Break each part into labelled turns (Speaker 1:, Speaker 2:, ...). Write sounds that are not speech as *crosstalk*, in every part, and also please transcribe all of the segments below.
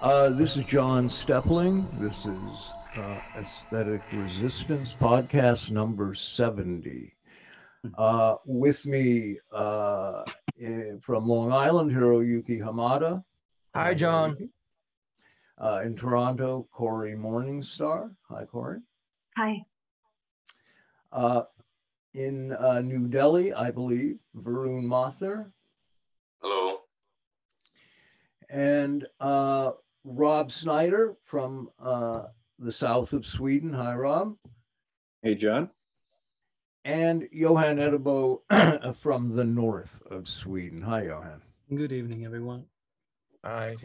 Speaker 1: Uh, this is John Steppling. This is uh, Aesthetic Resistance podcast number 70. Uh, with me uh, in, from Long Island, Hiroyuki Hamada.
Speaker 2: Hi, John.
Speaker 1: Uh, in Toronto, Cory Morningstar. Hi, Cory.
Speaker 3: Hi.
Speaker 1: Uh, in uh, New Delhi, I believe, Varun Mathur.
Speaker 4: Hello.
Speaker 1: And uh, Rob Snyder from uh, the south of Sweden. Hi, Rob.
Speaker 5: Hey, John.
Speaker 1: And Johan Eddebo *clears throat* from the north of Sweden. Hi, Johan.
Speaker 6: Good evening, everyone.
Speaker 2: Hi.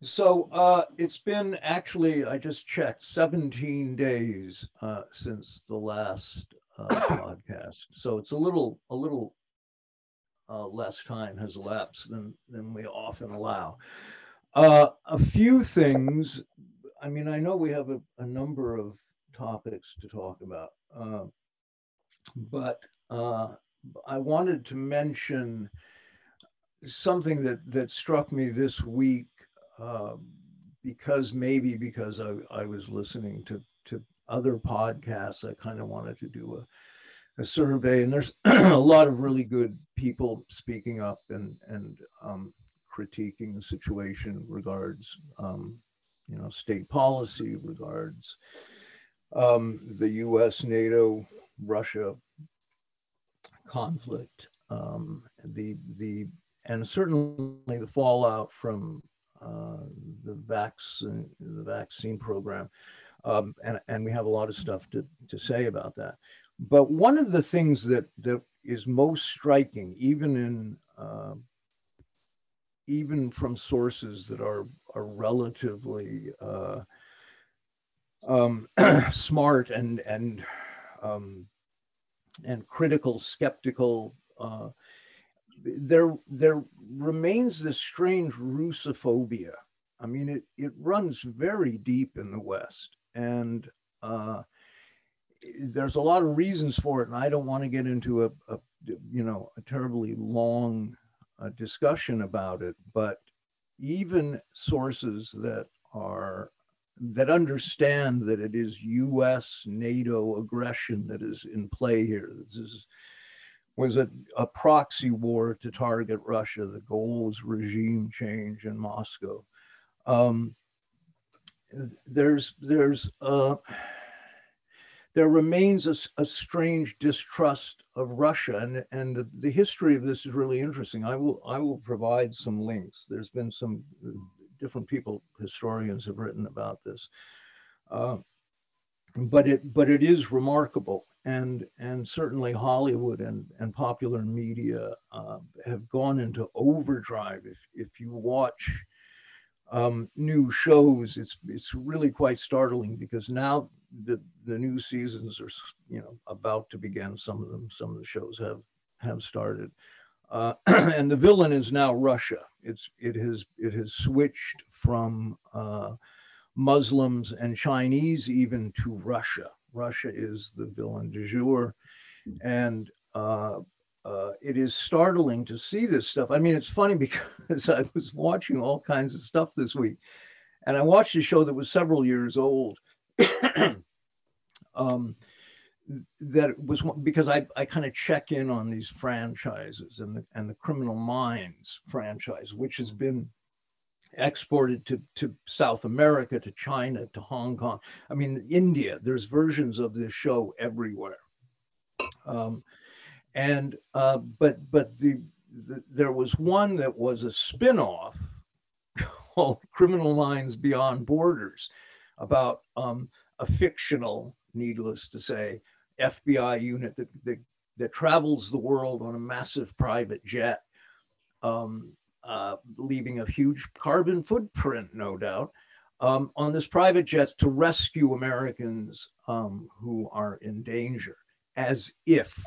Speaker 1: So uh, it's been actually, I just checked, 17 days uh, since the last uh, *coughs* podcast. So it's a little, a little uh, less time has elapsed than than we often allow. Uh, a few things. I mean, I know we have a, a number of topics to talk about, uh, but uh, I wanted to mention something that that struck me this week uh, because maybe because I, I was listening to to other podcasts, I kind of wanted to do a, a survey, and there's *clears throat* a lot of really good people speaking up and and um, critiquing the situation regards um, you know state policy regards um, the U.S. NATO Russia conflict um, the the and certainly the fallout from uh, the vaccine the vaccine program um, and and we have a lot of stuff to to say about that but one of the things that that is most striking even in uh, even from sources that are are relatively uh, um, *clears throat* smart and and um, and critical, skeptical. Uh, there there remains this strange Russophobia. I mean, it it runs very deep in the West, and uh, there's a lot of reasons for it. And I don't want to get into a, a you know a terribly long uh, discussion about it, but even sources that are that understand that it is U.S. NATO aggression that is in play here. This is, was a, a proxy war to target Russia. The goal was regime change in Moscow. Um, there's there's uh, there remains a, a, strange distrust of Russia, and and the, the history of this is really interesting. I will I will provide some links. There's been some different people, historians have written about this, uh, but it but it is remarkable, and and certainly Hollywood and and popular media uh, have gone into overdrive. If if you watch um, new shows, it's it's really quite startling because now the the new seasons are you know about to begin. Some of them, some of the shows have have started, uh, *clears throat* and the villain is now Russia. It's it has it has switched from uh, Muslims and Chinese even to Russia. Russia is the villain du jour, and uh, uh, it is startling to see this stuff. I mean, it's funny *laughs* because I was watching all kinds of stuff this week, and I watched a show that was several years old. *coughs* um, that was one, because I, I kind of check in on these franchises and the, and the Criminal Minds franchise, which has been exported to, to South America, to China, to Hong Kong. I mean, India, there's versions of this show everywhere. Um, and uh, but but the, the, there was one that was a spin-off *laughs* called Criminal Minds Beyond Borders about um, a fictional, needless to say, FBI unit that, that, that travels the world on a massive private jet, um, uh, leaving a huge carbon footprint, no doubt, um, on this private jet to rescue Americans um, who are in danger, as if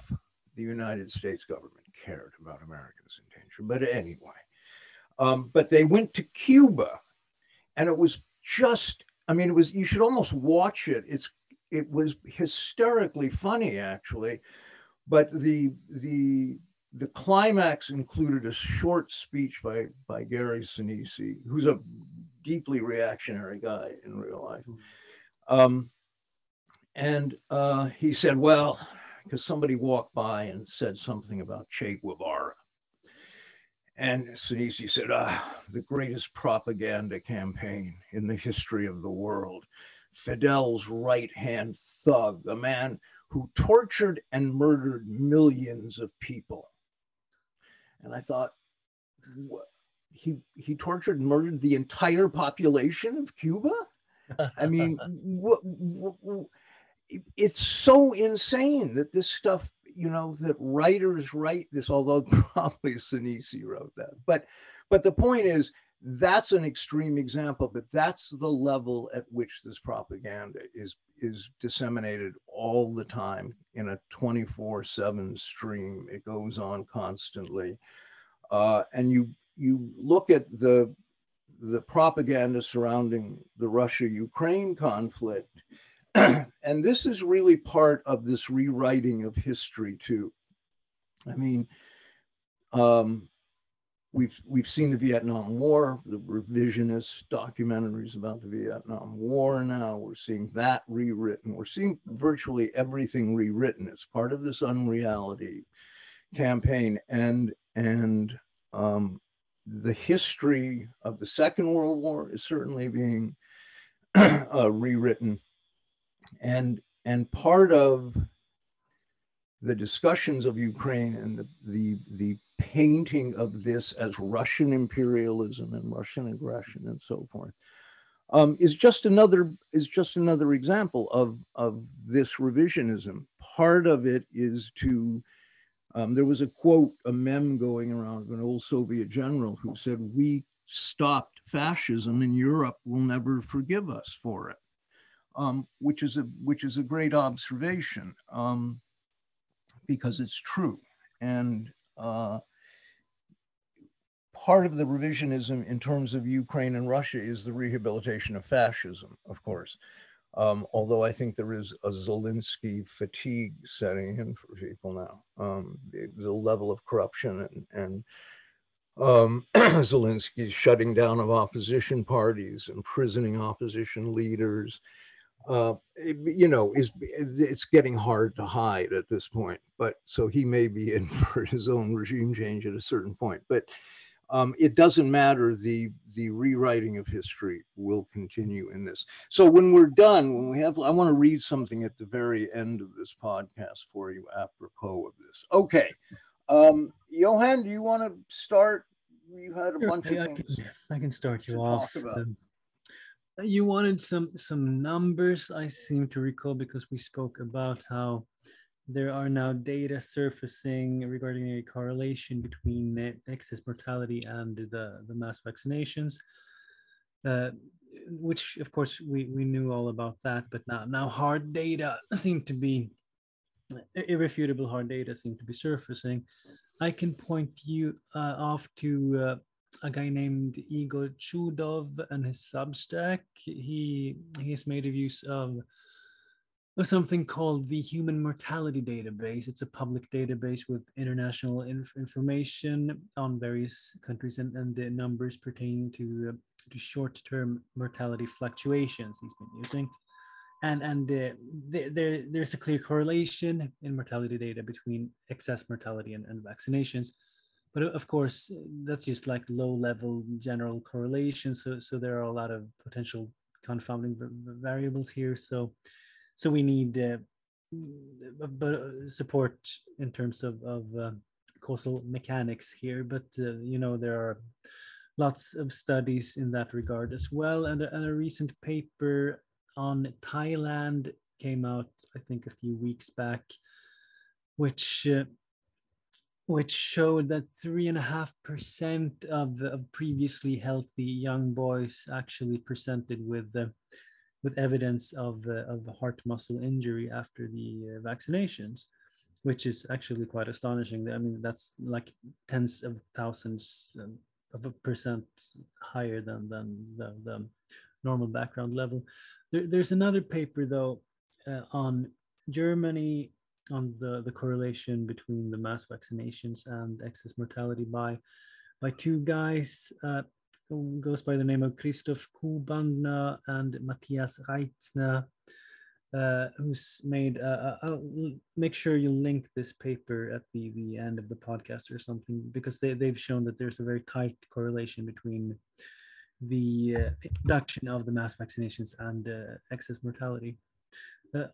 Speaker 1: the United States government cared about Americans in danger. But anyway, um, but they went to Cuba, and it was just, I mean, it was, you should almost watch it. It's it was hysterically funny actually but the the the climax included a short speech by by Gary Sinise, who's a deeply reactionary guy in real life. Um, and uh, he said, well, because somebody walked by and said something about Che Guevara. And Sinise said, ah, the greatest propaganda campaign in the history of the world. Fidel's right hand thug, a man who tortured and murdered millions of people. And I thought, what? he he tortured and murdered the entire population of Cuba. I mean, *laughs* it's so insane that this stuff, you know, that writers write this. Although *laughs* probably Sinise wrote that, but but the point is that's an extreme example, but that's the level at which this propaganda is is disseminated all the time in a 24/7 stream. It goes on constantly, uh, and you you look at the the propaganda surrounding the Russia-Ukraine conflict, *clears throat* and this is really part of this rewriting of history too. I mean, um, we've we've seen the Vietnam War, the revisionist documentaries about the Vietnam War. Now we're seeing that rewritten. We're seeing virtually everything rewritten. It's part of this unreality campaign, and and um, the history of the Second World War is certainly being *clears throat* uh, rewritten, and and part of the discussions of Ukraine and the, the, the painting of this as Russian imperialism and Russian aggression and so forth um, is just another is just another example of of this revisionism. Part of it is to um, there was a quote, a mem going around of an old Soviet general who said, "We stopped fascism, and Europe will never forgive us for it," um, which is a which is a great observation um, because it's true and. Uh, part of the revisionism in terms of Ukraine and Russia is the rehabilitation of fascism, of course. Um, although I think there is a Zelensky fatigue setting in for people now. Um, the, the, level of corruption and, and um, *clears throat* Zelensky's shutting down of opposition parties, imprisoning opposition leaders, uh, it, you know, is it's getting hard to hide at this point. But so he may be *laughs* in for his own regime change at a certain point. But um, it doesn't matter. The the rewriting of history will continue in this. So when we're done, when we have, I want to read something at the very end of this podcast for you, apropos of this. Okay, um, Johan, do you want to start? You had a sure, bunch of I things.
Speaker 3: Can, I can start you off. You wanted some some numbers. I seem to recall because we spoke about how there are now data surfacing regarding a correlation between net excess mortality and the, the mass vaccinations, uh, which of course we, we knew all about that, but now, now hard data seem to be, irrefutable hard data seem to be surfacing. I can point you uh, off to uh, a guy named Igor Chudov and his Substack. He he's made a use of something called the Human Mortality Database. It's a public database with international inf- information on various countries and, and the numbers pertaining to, uh, to short-term mortality fluctuations he's been using. And, and uh, there, there, there's a clear correlation in mortality data between excess mortality and, and vaccinations. But of course, that's just like low-level general correlation. So, so there are a lot of potential confounding variables here. So so we need uh, uh, support in terms of, of uh, causal mechanics here but uh, you know there are lots of studies in that regard as well and a, and a recent paper on thailand came out i think a few weeks back which uh, which showed that three and a half percent of, of previously healthy young boys actually presented with uh, with evidence of, uh, of heart muscle injury after the uh, vaccinations, which is actually quite astonishing. I mean, that's like tens of thousands um, of a percent higher than, than the, the normal background level. There, there's another paper, though, uh, on Germany on the, the correlation between the mass vaccinations and excess mortality by by two guys, uh, goes by the name of Christof Kuhbandner and Matthias Reitzner, uh, who's made. Uh, uh, I'll make sure you link this paper at the the end of the podcast or something because they they've shown that there's a very tight correlation between the uh, introduction of the mass vaccinations and uh, excess mortality. Uh,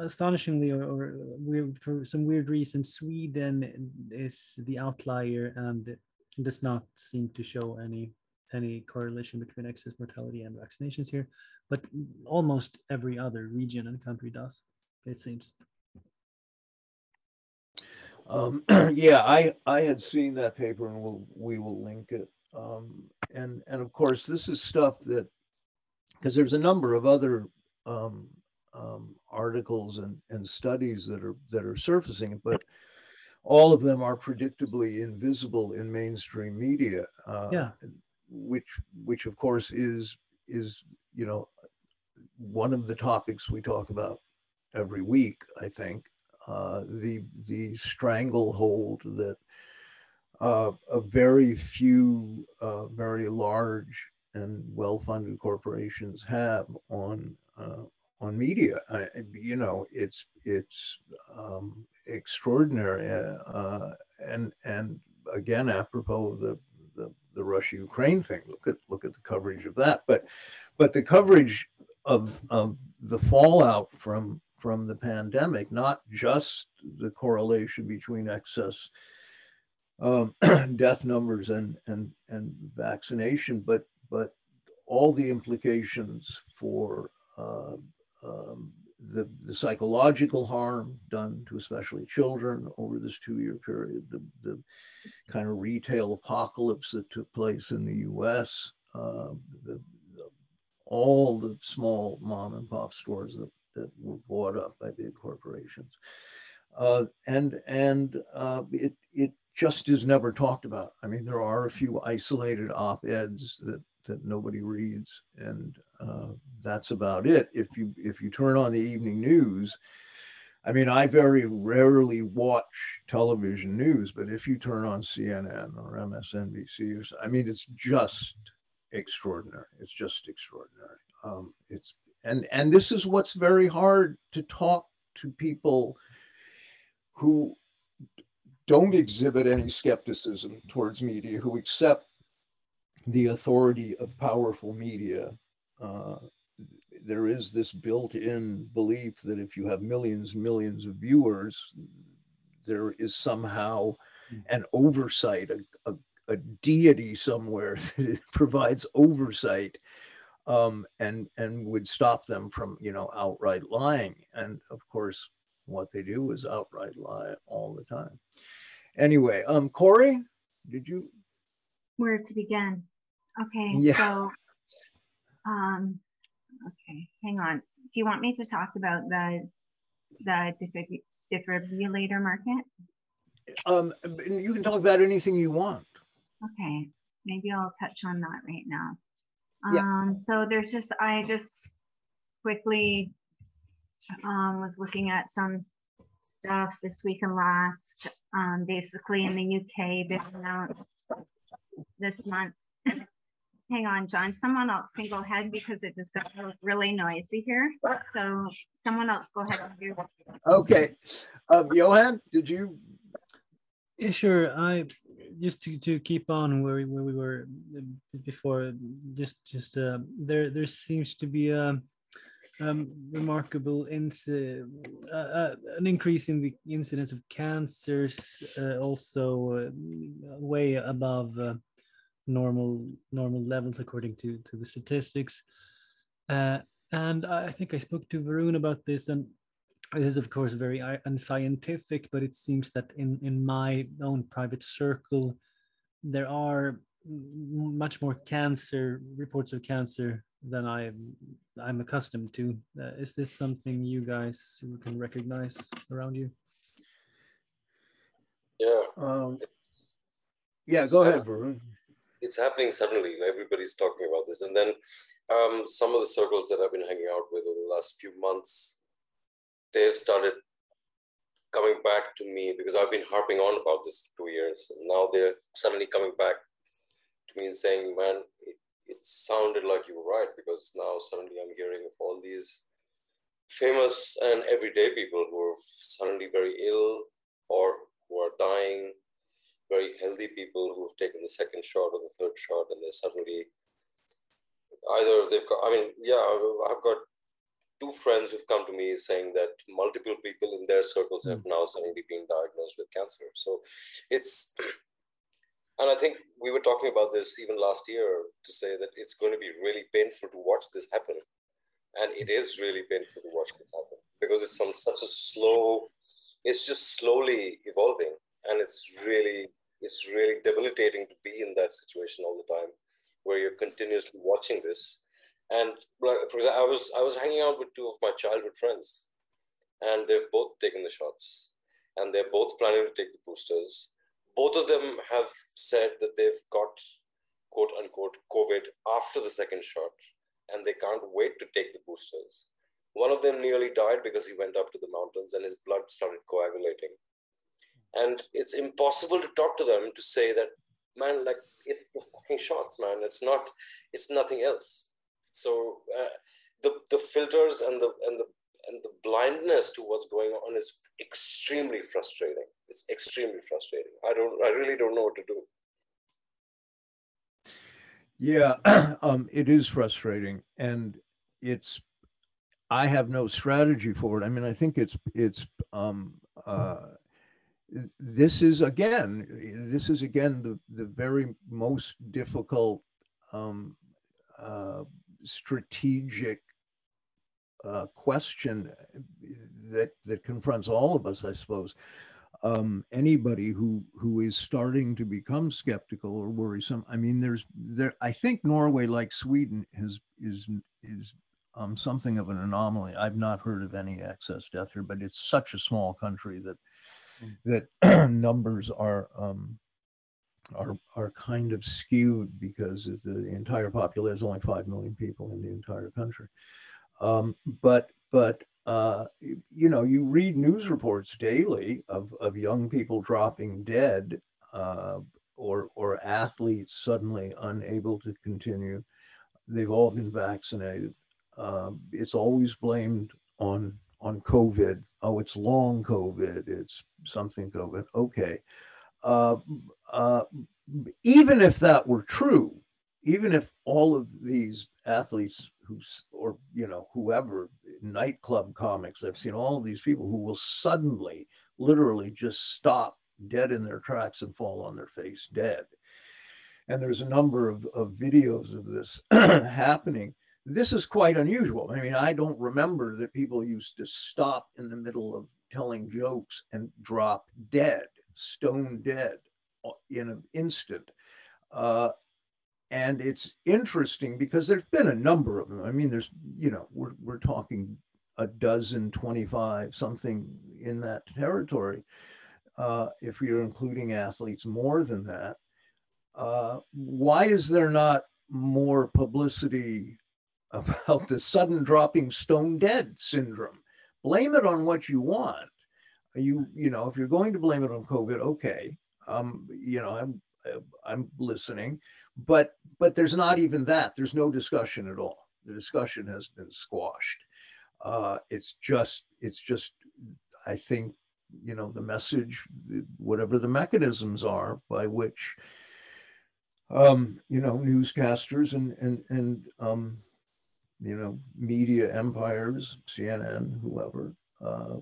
Speaker 3: astonishingly, or, or weird, for some weird reason, Sweden is the outlier and does not seem to show any any correlation between excess mortality and vaccinations here, but almost every other region and country does, it seems.
Speaker 1: Um, *clears throat* yeah, I I had seen that paper, and we'll we will link it. Um, and and of course, this is stuff that because there's a number of other um, um, articles and, and studies that are that are surfacing, but all of them are predictably invisible in mainstream media.
Speaker 3: Uh, yeah.
Speaker 1: Which which of course is is you know one of the topics we talk about every week. I think uh, the the stranglehold that uh, a very few uh, very large and well-funded corporations have on uh, on media. I, you know, it's it's um, extraordinary, uh, and and again, apropos of the the, the Russia-Ukraine thing. Look at look at the coverage of that, but but the coverage of of the fallout from from the pandemic, not just the correlation between excess um, *clears throat* death numbers and and and vaccination, but but all the implications for uh, um, the, the psychological harm done to especially children over this two-year period, the, the kind of retail apocalypse that took place in the U.S., uh, the, the, all the small mom and pop stores that, that were bought up by big corporations, uh, and and uh, it it just is never talked about. I mean, there are a few isolated op-eds that that nobody reads, and uh, that's about it. If you if you turn on the evening news, I mean, I very rarely watch television news, but if you turn on CNN or MSNBC, or, I mean, it's just extraordinary. It's just extraordinary. Um, it's and and this is what's very hard to talk to people who don't exhibit any skepticism towards media, who accept the authority of powerful media, uh, there is this built-in belief that if you have millions and millions of viewers, there is somehow hmm. an oversight, a, a, a deity somewhere *laughs* that provides oversight um, and and would stop them from you know outright lying. And of course, what they do is outright lie all the time. Anyway, um, Cory, did you?
Speaker 4: Where to begin? Okay,
Speaker 1: yeah.
Speaker 4: so, um, okay, hang on. Do you want me to talk about the the defibrillator market?
Speaker 1: Um, you can talk about anything you want.
Speaker 4: Okay, maybe I'll touch on that right now.
Speaker 1: Yeah.
Speaker 4: Um, so there's just I just quickly um, was looking at some stuff this week and last. Um, basically, in the UK, they announced this month hang on, John. Someone else can go ahead because it just got really noisy here. So someone else go ahead and do.
Speaker 1: Okay. Um, Johan, did you?
Speaker 3: Yeah, sure. I just to, to keep on where we, where we were before. Just just uh, there there seems to be a. Um, remarkable inc- uh, uh, an increase in the incidence of cancers, uh, also uh, way above uh, normal normal levels according to to the statistics. Uh, and I think I spoke to Varun about this, and this is of course very unscientific, but it seems that in in my own private circle, there are much more cancer reports of cancer than I I'm accustomed to. Uh, is this something you guys can recognize around you?
Speaker 5: Yeah.
Speaker 1: Um, yeah, go ahead, Varun
Speaker 5: it's happening suddenly. Everybody's talking about this. And then um, some of the circles that I've been hanging out with over the last few months, they've started coming back to me because I've been harping on about this for two years. And now they're suddenly coming back to me and saying, man, it, it sounded like you were right because now suddenly I'm hearing of all these famous and everyday people who are suddenly very ill or who are dying, very healthy people who've taken the second shot or the third shot and they're suddenly either they've got, I mean, yeah, I've got two friends who've come to me saying that multiple people in their circles have hmm. now suddenly been diagnosed with cancer. So it's, *clears throat* and I think we were talking about this even last year to say that it's going to be really painful to watch this happen. And it is really painful to watch this happen because it's on such a slow, it's just slowly evolving. And it's really, it's really debilitating to be in that situation all the time where you're continuously watching this and for example, I was I was hanging out with two of my childhood friends, and they've both taken the shots, and they're both planning to take the boosters. Both of them have said that they've got quote unquote COVID after the second shot, and they can't wait to take the boosters. One of them nearly died because he went up to the mountains and his blood started coagulating. And it's impossible to talk to them to say that, man, like it's the fucking shots, man. It's not, it's nothing else so uh, the the filters and the and the and the blindness to what's going on is extremely frustrating. It's extremely frustrating. I don't. I really don't know what to do.
Speaker 1: Yeah, *clears throat* um, it is frustrating, and it's. I have no strategy for it. I mean, I think it's it's. Um, uh, this is again. This is again the the very most difficult um, uh, strategic uh, question that that confronts all of us, I suppose. Um, anybody who who is starting to become skeptical or worrisome. I mean, there's there. I think Norway, like Sweden, has is is um, something of an anomaly. I've not heard of any excess death here, but it's such a small country that. That *clears throat* numbers are um, are are kind of skewed because the entire population is only five million people in the entire country. Um, but but uh, you know you read news reports daily of of young people dropping dead uh, or or athletes suddenly unable to continue. They've all been vaccinated. Uh, it's always blamed on on COVID. Oh, it's long COVID. It's something COVID. Okay. Uh, uh, even if that were true, even if all of these athletes who, or you know, whoever, nightclub comics, I've seen all of these people who will suddenly, literally, just stop dead in their tracks and fall on their face dead. And there's a number of, of videos of this *clears throat* happening. This is quite unusual. I mean, I don't remember that people used to stop in the middle of telling jokes and drop dead stone dead in an instant. Uh, and it's interesting because there's been a number of them. I mean, there's, you know, we're, we're talking a dozen, 25, something in that territory. Uh, if you're including athletes more than that, uh, why is there not more publicity about the sudden dropping stone dead syndrome? Blame it on what you want. You you know if you're going to blame it on covid okay um you know i'm i'm listening but but there's not even that. There's no discussion at all. The discussion has been squashed. Uh it's just it's just i think you know the message whatever the mechanisms are by which um you know newscasters and and and um you know media empires cnn whoever uh,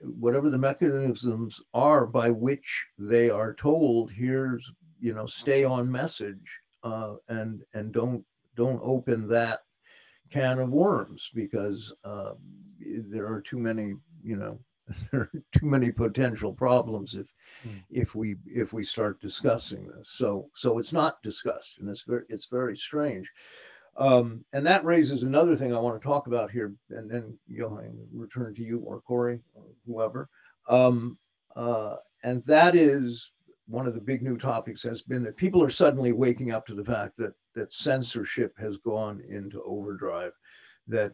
Speaker 1: whatever the mechanisms are by which they are told, here's, you know, stay on message uh, and, and don't, don't open that can of worms because uh, there are too many, you know, *laughs* there are too many potential problems if mm. if we if we start discussing this. So so it's not discussed, and it's very it's very strange. Um, and that raises another thing I want to talk about here, and then Johan, return to you or Cory or whoever. Um, uh, and that is one of the big new topics has been that people are suddenly waking up to the fact that that censorship has gone into overdrive, that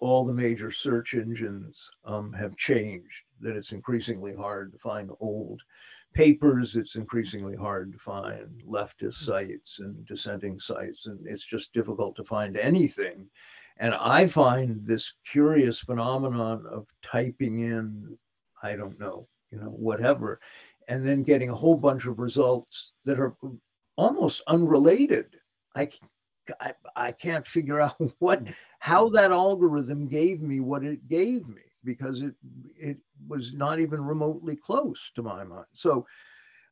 Speaker 1: all the major search engines um, have changed, that it's increasingly hard to find old papers, it's increasingly mm-hmm. hard to find leftist mm-hmm. sites and dissenting sites, and it's just difficult to find anything. And I find this curious phenomenon of typing in, I don't know, you know, whatever, and then getting a whole bunch of results that are almost unrelated. I, I, I can't figure out *laughs* what, mm-hmm. how that algorithm gave me what it gave me because it it was not even remotely close to my mind. So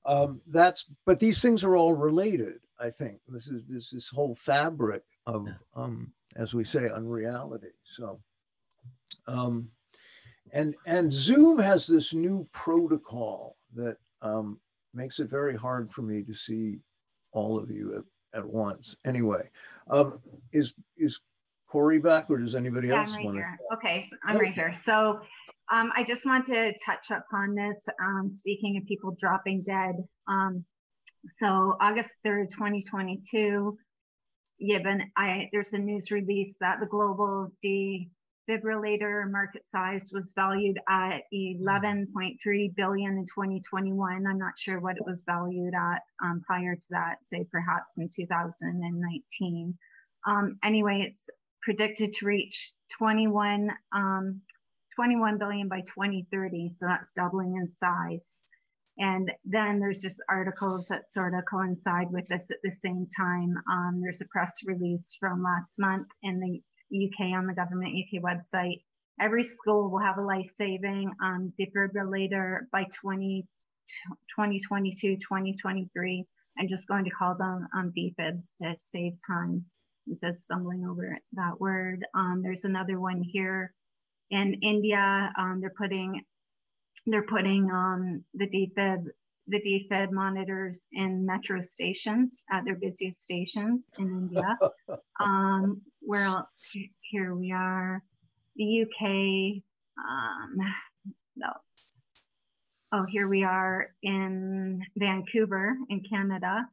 Speaker 1: um, that's but these things are all related. I think this is this this whole fabric of um, as we say unreality. So um, and and Zoom has this new protocol that um, makes it very hard for me to see all of you at, at once. Anyway, um, is is Cory back or does anybody
Speaker 4: Yeah,
Speaker 1: else
Speaker 4: right
Speaker 1: want to?
Speaker 4: here. Okay, so I'm right here. So um, I just want to touch upon this, um, speaking of people dropping dead. Um, so August 3rd, 2022, given I, there's a news release that the global defibrillator market size was valued at 11.3 billion in 2021. I'm not sure what it was valued at um, prior to that, say perhaps in 2019. Um, anyway, it's predicted to reach 21, um, 21 billion by 2030. So that's doubling in size. And then there's just articles that sort of coincide with this at the same time. Um, there's a press release from last month in the UK on the government UK website. Every school will have a life-saving um, defibrillator by 20, 2022, 2023. I'm just going to call them um, to save time. It says stumbling over that word. Um, there's another one here in India. Um, they're putting they're putting um, the defib the defib monitors in metro stations at their busiest stations in India. *laughs* um, where else? Here we are, the UK. Um, else? Oh, here we are in Vancouver in Canada.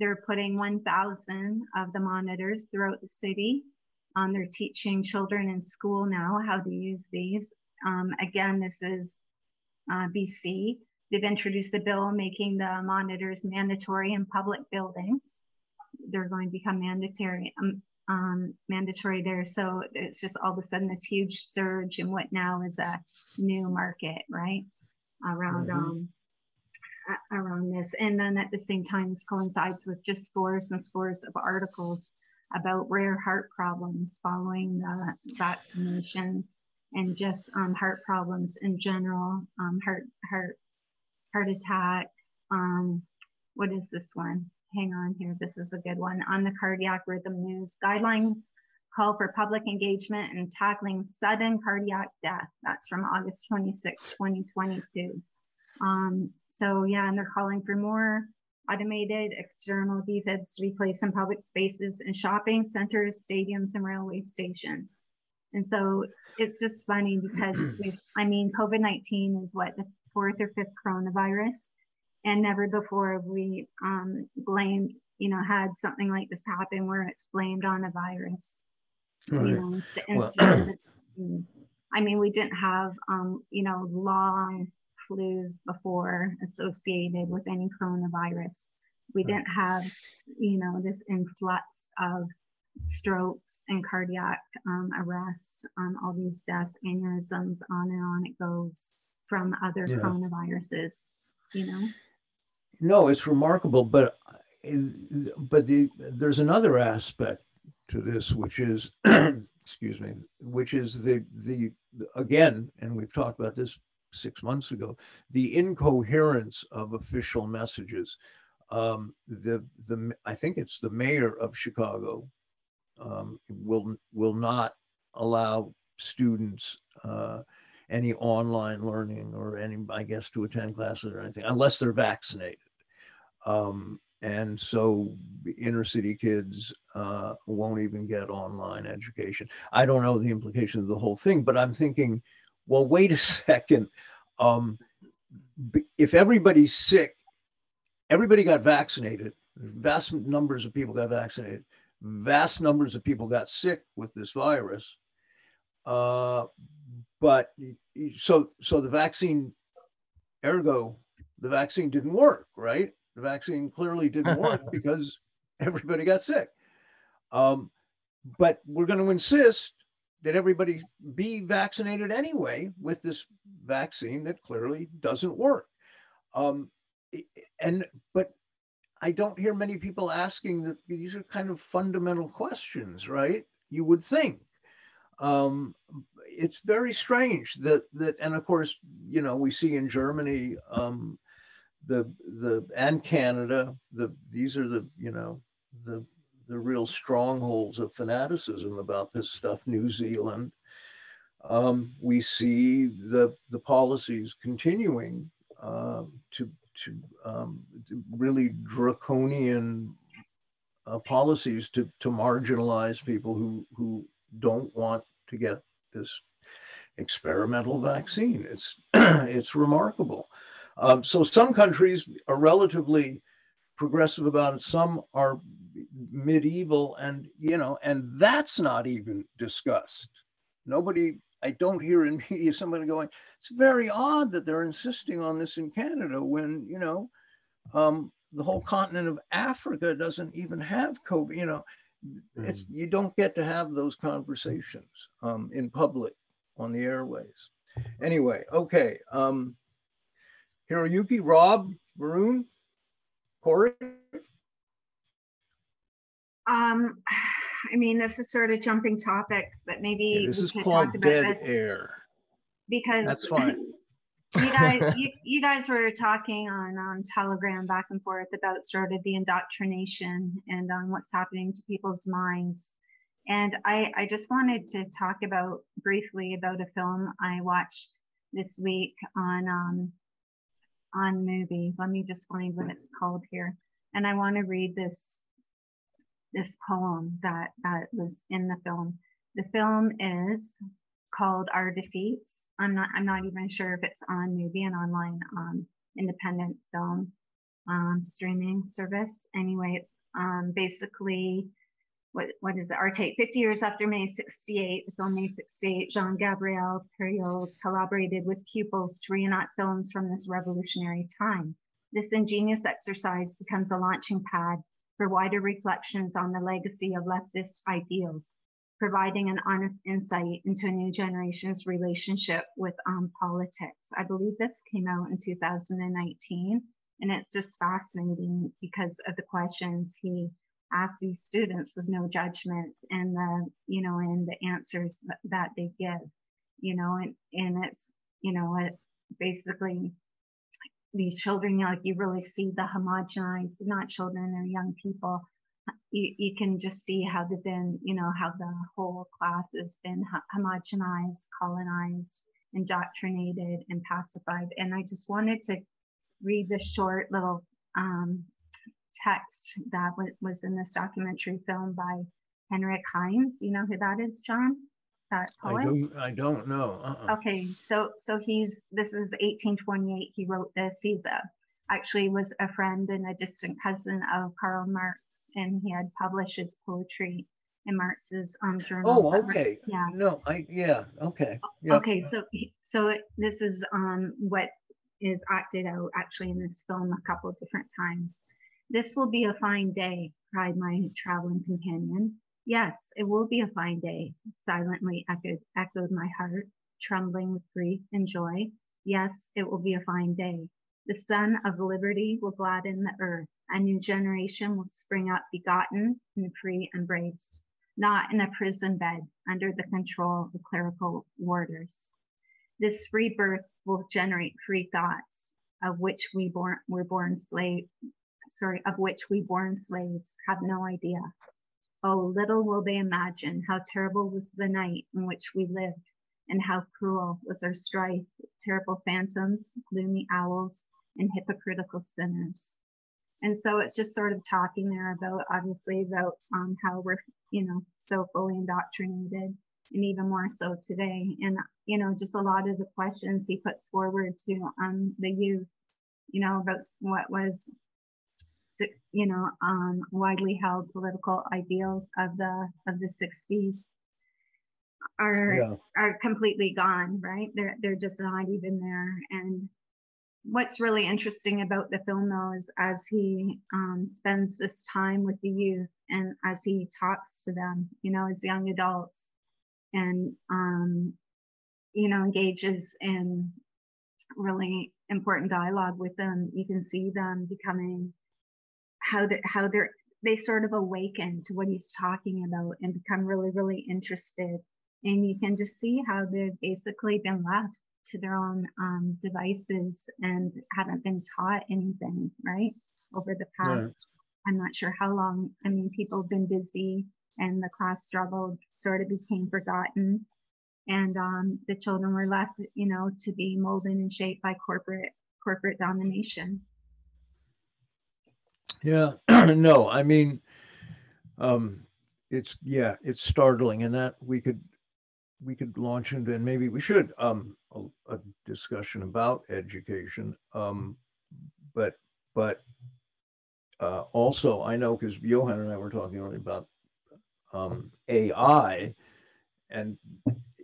Speaker 4: They're putting 1,000 of the monitors throughout the city. Um, they're teaching children in school now how to use these. Um, again, this is uh, BC. They've introduced a bill making the monitors mandatory in public buildings. They're going to become mandatory, um, um, mandatory there. So it's just all of a sudden this huge surge in what now is a new market, right? Around mm-hmm. um, around this. And then at the same time, this coincides with just scores and scores of articles about rare heart problems following the vaccinations and just um, heart problems in general, um, heart, heart, heart attacks. Um, what is this one? Hang on here. This is a good one. On the cardiac rhythm news guidelines call for public engagement in tackling sudden cardiac death. That's from August 26, 2022. Um, so yeah, and they're calling for more automated external defibs to be placed in public spaces and shopping centers, stadiums, and railway stations. And so it's just funny because *clears throat* I mean, COVID-19 is what the fourth or fifth coronavirus, and never before have we um, blamed, you know, had something like this happen where it's blamed on a virus. Right. You know, instead, well, I mean, we didn't have, um, you know, long flus before associated with any coronavirus. We didn't have, you know, this influx of strokes and cardiac um, arrests, um, all these deaths, aneurysms, on and on it goes from other yeah. coronaviruses, you know?
Speaker 1: No, it's remarkable, but but the, there's another aspect to this, which is, *clears throat* excuse me, which is the the again, and we've talked about this six months ago, the incoherence of official messages. Um, the the I think it's the mayor of Chicago um, will will not allow students uh, any online learning or any I guess to attend classes or anything unless they're vaccinated. Um, and so inner city kids uh, won't even get online education. I don't know the implications of the whole thing, but I'm thinking well, wait a *laughs* second. Um, if everybody's sick, everybody got vaccinated. Vast numbers of people got vaccinated. Vast numbers of people got sick with this virus. Uh, but so so the vaccine, ergo, the vaccine didn't work, right? The vaccine clearly didn't *laughs* work because everybody got sick. Um, but we're going to insist that everybody be vaccinated anyway with this vaccine that clearly doesn't work. Um, and but I don't hear many people asking that these are kind of fundamental questions, right? You would think. Um, it's very strange that that, and of course, you know, we see in Germany, um, the the and Canada, the these are the you know the the real strongholds of fanaticism about this stuff. New Zealand, um, we see the the policies continuing uh, to to, um, really draconian uh, policies to to marginalize people who who don't want to get this experimental vaccine. It's *clears throat* it's remarkable. Um, so some countries are relatively progressive about it. Some are medieval, and you know, and that's not even discussed. Nobody. I don't hear in *laughs* media somebody going, "It's very odd that they're insisting on this in Canada when you know." Um, the whole continent of Africa doesn't even have COVID. You know, it's, mm. you don't get to have those conversations um, in public on the airways. Anyway, okay. Um, Hiroyuki, Rob, Varun Cory?
Speaker 4: Um, *sighs* I mean, this is sort of jumping topics, but maybe
Speaker 1: yeah, this is called dead this air.
Speaker 4: Because
Speaker 1: that's *laughs* fine.
Speaker 4: you *laughs* guys, you, you guys were talking on on Telegram back and forth about sort of the indoctrination and um, what's happening to people's minds. And I, I just wanted to talk about briefly about a film I watched this week on um, on Mubi. Let me just find what it's called here. And I want to read this this poem that that was in the film. The film is called Our Defeats. I'm not I'm not even sure if it's on Mubi, an online um, independent film um, streaming service. Anyway, it's um, basically what what is it? Our take 50 years after May 68, the film May 68, Jean Gabriel Périot collaborated with pupils to reenact films from this revolutionary time. This ingenious exercise becomes a launching pad for wider reflections on the legacy of leftist ideals, providing an honest insight into a new generation's relationship with um, politics. I believe this came out in 2019, and it's just fascinating because of the questions he ask these students with no judgments and the you know and the answers that they give you know and and it's you know it basically these children you know, like you really see the homogenized not children they're young people you, you can just see how they've been you know how the whole class has been homogenized colonized indoctrinated and pacified and i just wanted to read this short little um, text that was in this documentary film by Henrik Heine. Do you know who that is, John? Poet?
Speaker 1: I don't, I don't know. Uh-uh.
Speaker 4: Okay, so so he's this is 1828. He wrote this. He's a actually was a friend and a distant cousin of Karl Marx, and he had published his poetry in Marx's um, journal.
Speaker 1: Oh, okay. Yeah. No, I yeah. Okay.
Speaker 4: Yep. Okay, so so this is um what is acted out actually in this film a couple of different times. This will be a fine day, cried my traveling companion. Yes, it will be a fine day, silently echoed, echoed my heart, trembling with grief and joy. Yes, it will be a fine day. The sun of liberty will gladden the earth. A new generation will spring up begotten in free embrace, not in a prison bed under the control of clerical warders. This free birth will generate free thoughts, of which we born, were born slave, sorry, of which we born slaves have no idea. Oh, little will they imagine how terrible was the night in which we lived, and how cruel was our strife with terrible phantoms, gloomy owls, and hypocritical sinners. And so it's just sort of talking there about, obviously, about um, how we're, you know, so fully indoctrinated, and even more so today. And, you know, just a lot of the questions he puts forward to um, the youth, you know, about what was you know, um, widely held political ideals of the of the 60s are yeah. are completely gone, right? They're they're just not even there. And what's really interesting about the film though is as he um, spends this time with the youth and as he talks to them you know as young adults and um, you know engages in really important dialogue with them you can see them becoming how they how they're they sort of awaken to what he's talking about and become really really interested and you can just see how they've basically been left to their own um, devices and haven't been taught anything, right? Over the past, I'm not sure how long. I mean, people have been busy and the class struggle sort of became forgotten. And um, the children were left, you know, to be molded and shaped by corporate corporate domination.
Speaker 1: Yeah, *clears throat* no, I mean, um, it's yeah, it's startling, and that we could we could launch into, and maybe we should, um, a, a discussion about education. Um, but but uh, also, I know because Johan and I were talking earlier about um, AI, and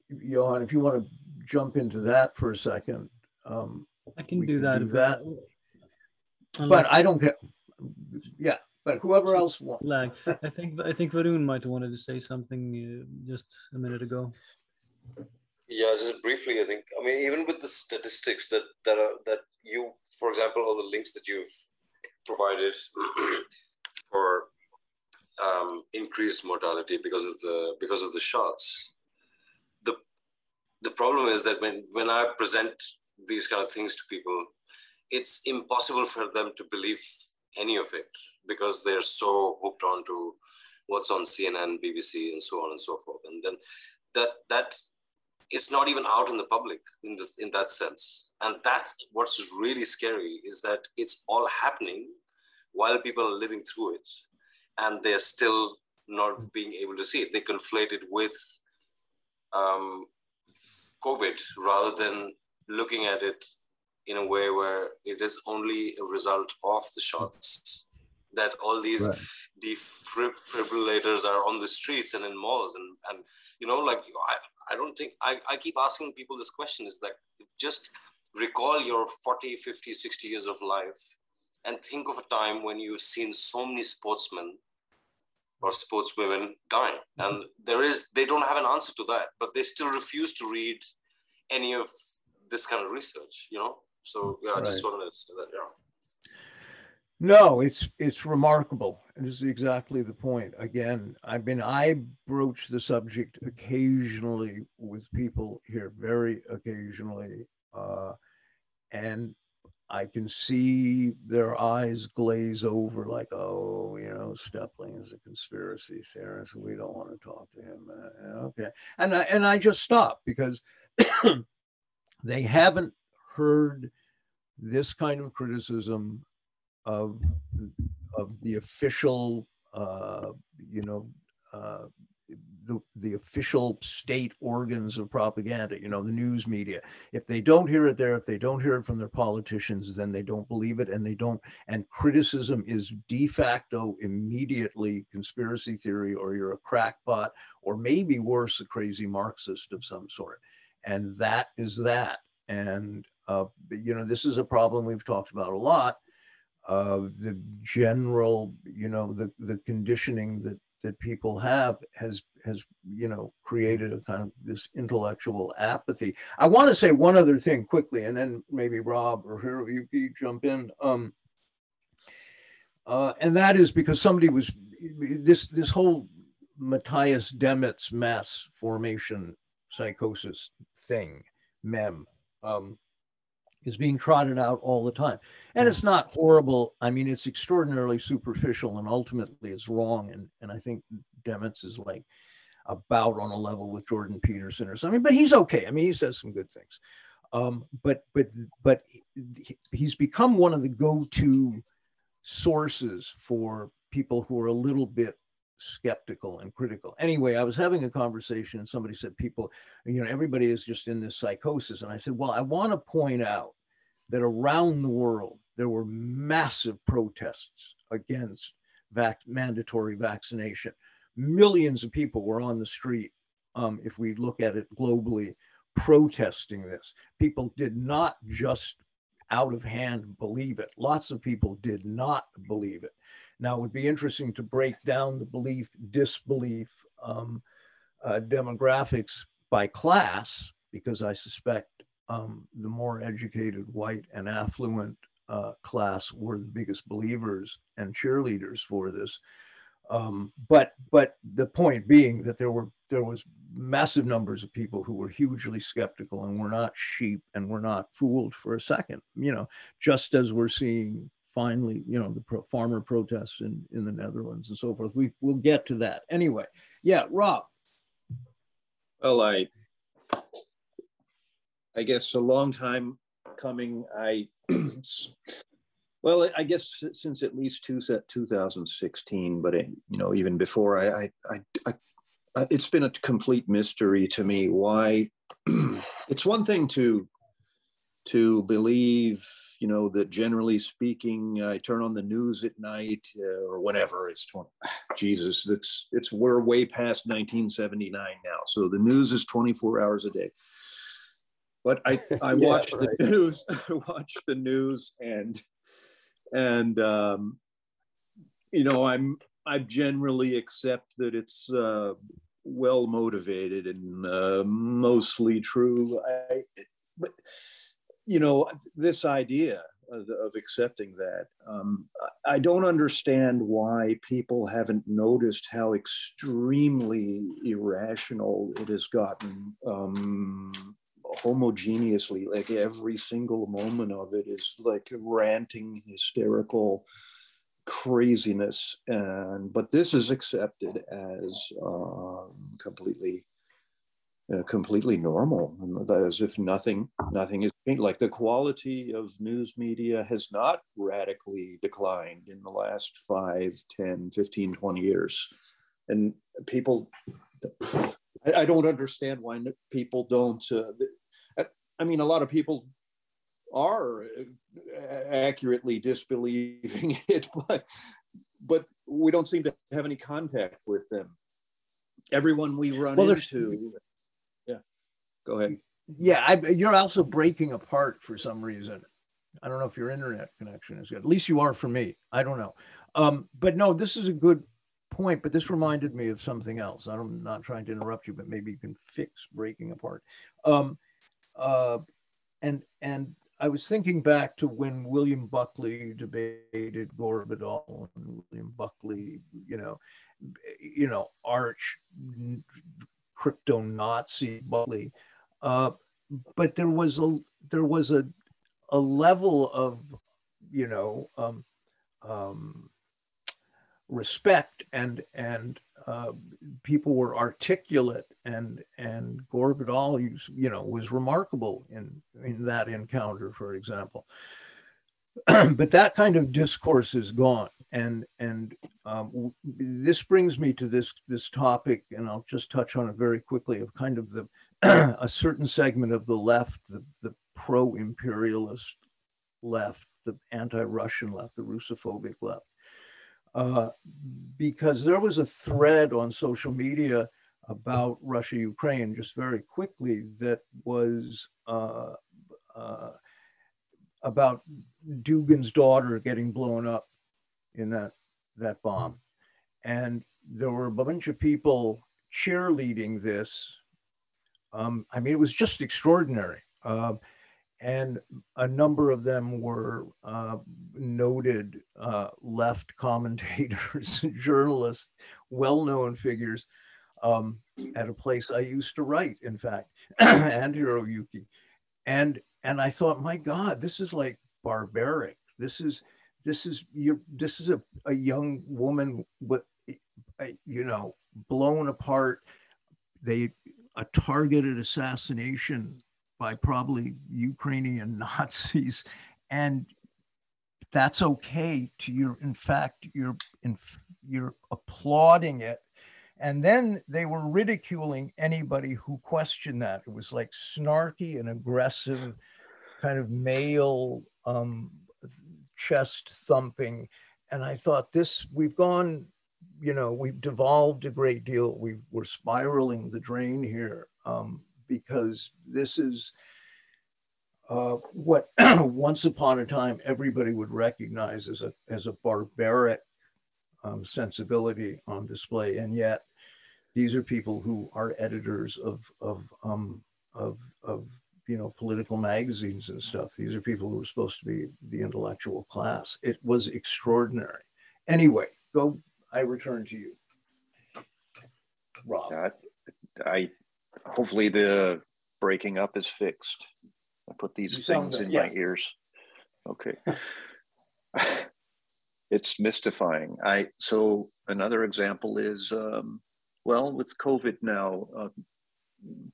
Speaker 1: Johan, if you want to jump into that for a second, um,
Speaker 3: I can do that.
Speaker 1: Do that. But I don't get. Yeah, but whoever else wants.
Speaker 3: Lag. *laughs* I think I think Varun might have wanted to say something uh, just a minute ago.
Speaker 5: Yeah, just briefly, I think. I mean, even with the statistics that that are that you, for example, all the links that you've provided *clears throat* for um, increased mortality because of the because of the shots. The the problem is that when when I present these kind of things to people, it's impossible for them to believe any of it because they're so hooked on to what's on CNN, BBC, and so on and so forth. And then that that it's not even out in the public in this in that sense and that's what's really scary is that it's all happening while people are living through it and they're still not being able to see it they conflate it with um, covid rather than looking at it in a way where it is only a result of the shots that all these right. defibrillators are on the streets and in malls and and you know like I, I don't think I, I keep asking people this question is that just recall your 40, 50, 60 years of life and think of a time when you've seen so many sportsmen or sportswomen dying. Mm-hmm. And there is, they don't have an answer to that, but they still refuse to read any of this kind of research, you know? So yeah, I just wanted to say that, yeah.
Speaker 1: No, it's it's remarkable. This is exactly the point. Again, I mean, I broach the subject occasionally with people here, very occasionally, uh, and I can see their eyes glaze over, like, "Oh, you know, Steppling is a conspiracy theorist. We don't want to talk to him." Uh, okay, and I and I just stop because *clears throat* they haven't heard this kind of criticism of of the official, uh, you know, uh, the the official state organs of propaganda. You know, the news media. If they don't hear it there, if they don't hear it from their politicians, then they don't believe it, and they don't. And criticism is de facto immediately conspiracy theory, or you're a crackpot, or maybe worse, a crazy Marxist of some sort. And that is that. And you know, this is a problem we've talked about a lot the general, you know, the, the conditioning that, that people have has, has, you know, created a kind of this intellectual apathy. I want to say one other thing quickly, and then maybe Rob or whoever you, you jump in. Um, uh, and that is because somebody was this this whole Mattias Desmet mass formation psychosis thing, mem. Um, is being trotted out all the time. And it's not horrible. I mean, it's extraordinarily superficial and ultimately it's wrong. And, and I think Desmet is like about on a level with Jordan Peterson or something, but he's okay. I mean, he says some good things. Um, but but but he's become one of the go-to sources for people who are a little bit skeptical and critical. Anyway, I was having a conversation and somebody said people, you know, everybody is just in this psychosis. And I said, well, I want to point out that around the world, there were massive protests against vac- mandatory vaccination. Millions of people were on the street, um, if we look at it globally, protesting this. People did not just out of hand believe it. Lots of people did not believe it. Now, it would be interesting to break down the belief, disbelief um, uh, demographics by class, because I suspect um, the more educated, white, and affluent uh, class were the biggest believers and cheerleaders for this. Um, but but the point being that there were there was massive numbers of people who were hugely skeptical and were not sheep and were not fooled for a second. You know, just as we're seeing finally, you know, the pro farmer protests in in the Netherlands and so forth. We we'll get to that anyway. Yeah, Rob.
Speaker 6: Well, I I guess a long time coming. I *clears throat* well, I guess since at least two, 2016, but it, you know, even before, I, I, I, I, it's been a complete mystery to me why. *clears throat* it's one thing to to believe, you know, that generally speaking, I turn on the news at night uh, or whenever it's 20, *sighs* Jesus, it's it's we're way past 1979 now, so the news is 24 hours a day. But I *laughs* I yeah, right. the news, *laughs* I watch the news, and and um, you know i'm i generally accept that it's uh, well motivated and uh, mostly true I, but you know this idea of, of accepting that um, i don't understand why people haven't noticed how extremely irrational it has gotten um, homogeneously like every single moment of it is like ranting hysterical craziness and but this is accepted as um, completely uh, completely normal as if nothing nothing is like the quality of news media has not radically declined in the last 5 10 15 20 years and people I, don't understand why people don't. Uh, I mean, a lot of people are uh, accurately disbelieving *laughs* it, but but we don't seem to have any contact with them. Everyone we run well, into, yeah. Go ahead.
Speaker 1: Yeah, I, you're also breaking apart for some reason. I don't know if your internet connection is good. At least you are for me. I don't know. Um, but no, this is a good point, but this reminded me of something else. I'm not trying to interrupt you, but maybe you can fix breaking apart. Um, uh, and and I was thinking back to when William Buckley debated Vidal and William Buckley, you know, you know, arch crypto Nazi Buckley. Uh, but there was a there was a a level of you know um, um, respect and and uh, people were articulate and and Gore Vidal you, know was remarkable in in that encounter for example. *clears throat* But that kind of discourse is gone. And and um, this brings me to this this topic and I'll just touch on it very quickly of kind of the *clears throat* a certain segment of the left the, the pro-imperialist left the anti-Russian left the Russophobic left uh, because there was a thread on social media about Russia Ukraine just very quickly that was uh, uh, about Dugin's daughter getting blown up in that that bomb, and there were a bunch of people cheerleading this. Um, I mean, it was just extraordinary. Uh, and a number of them were uh, noted uh, left commentators, *laughs* journalists, well-known figures um, at a place I used to write, in fact, *clears throat* and Hiroyuki. And and I thought, my God, this is like barbaric. This is this is you this is a, a young woman with you know blown apart. They a targeted assassination by probably Ukrainian *laughs* Nazis, and that's okay. To you, in fact, you're in, you're applauding it, and then they were ridiculing anybody who questioned that. It was like snarky and aggressive, kind of male um, chest thumping, and I thought this we've gone. You know, we've devolved a great deal. We we're spiraling the drain here. Um, because this is uh, what *clears throat* once upon a time everybody would recognize as a as a barbaric um, sensibility on display, and yet these are people who are editors of of um, of of you know political magazines and stuff. These are people who are supposed to be the intellectual class. It was extraordinary. Anyway, go. I return to you, Rob.
Speaker 6: I, I hopefully the breaking up is fixed. I put these things in yeah. my ears. Okay. *laughs* it's mystifying. I so another example is um, well with COVID now, uh,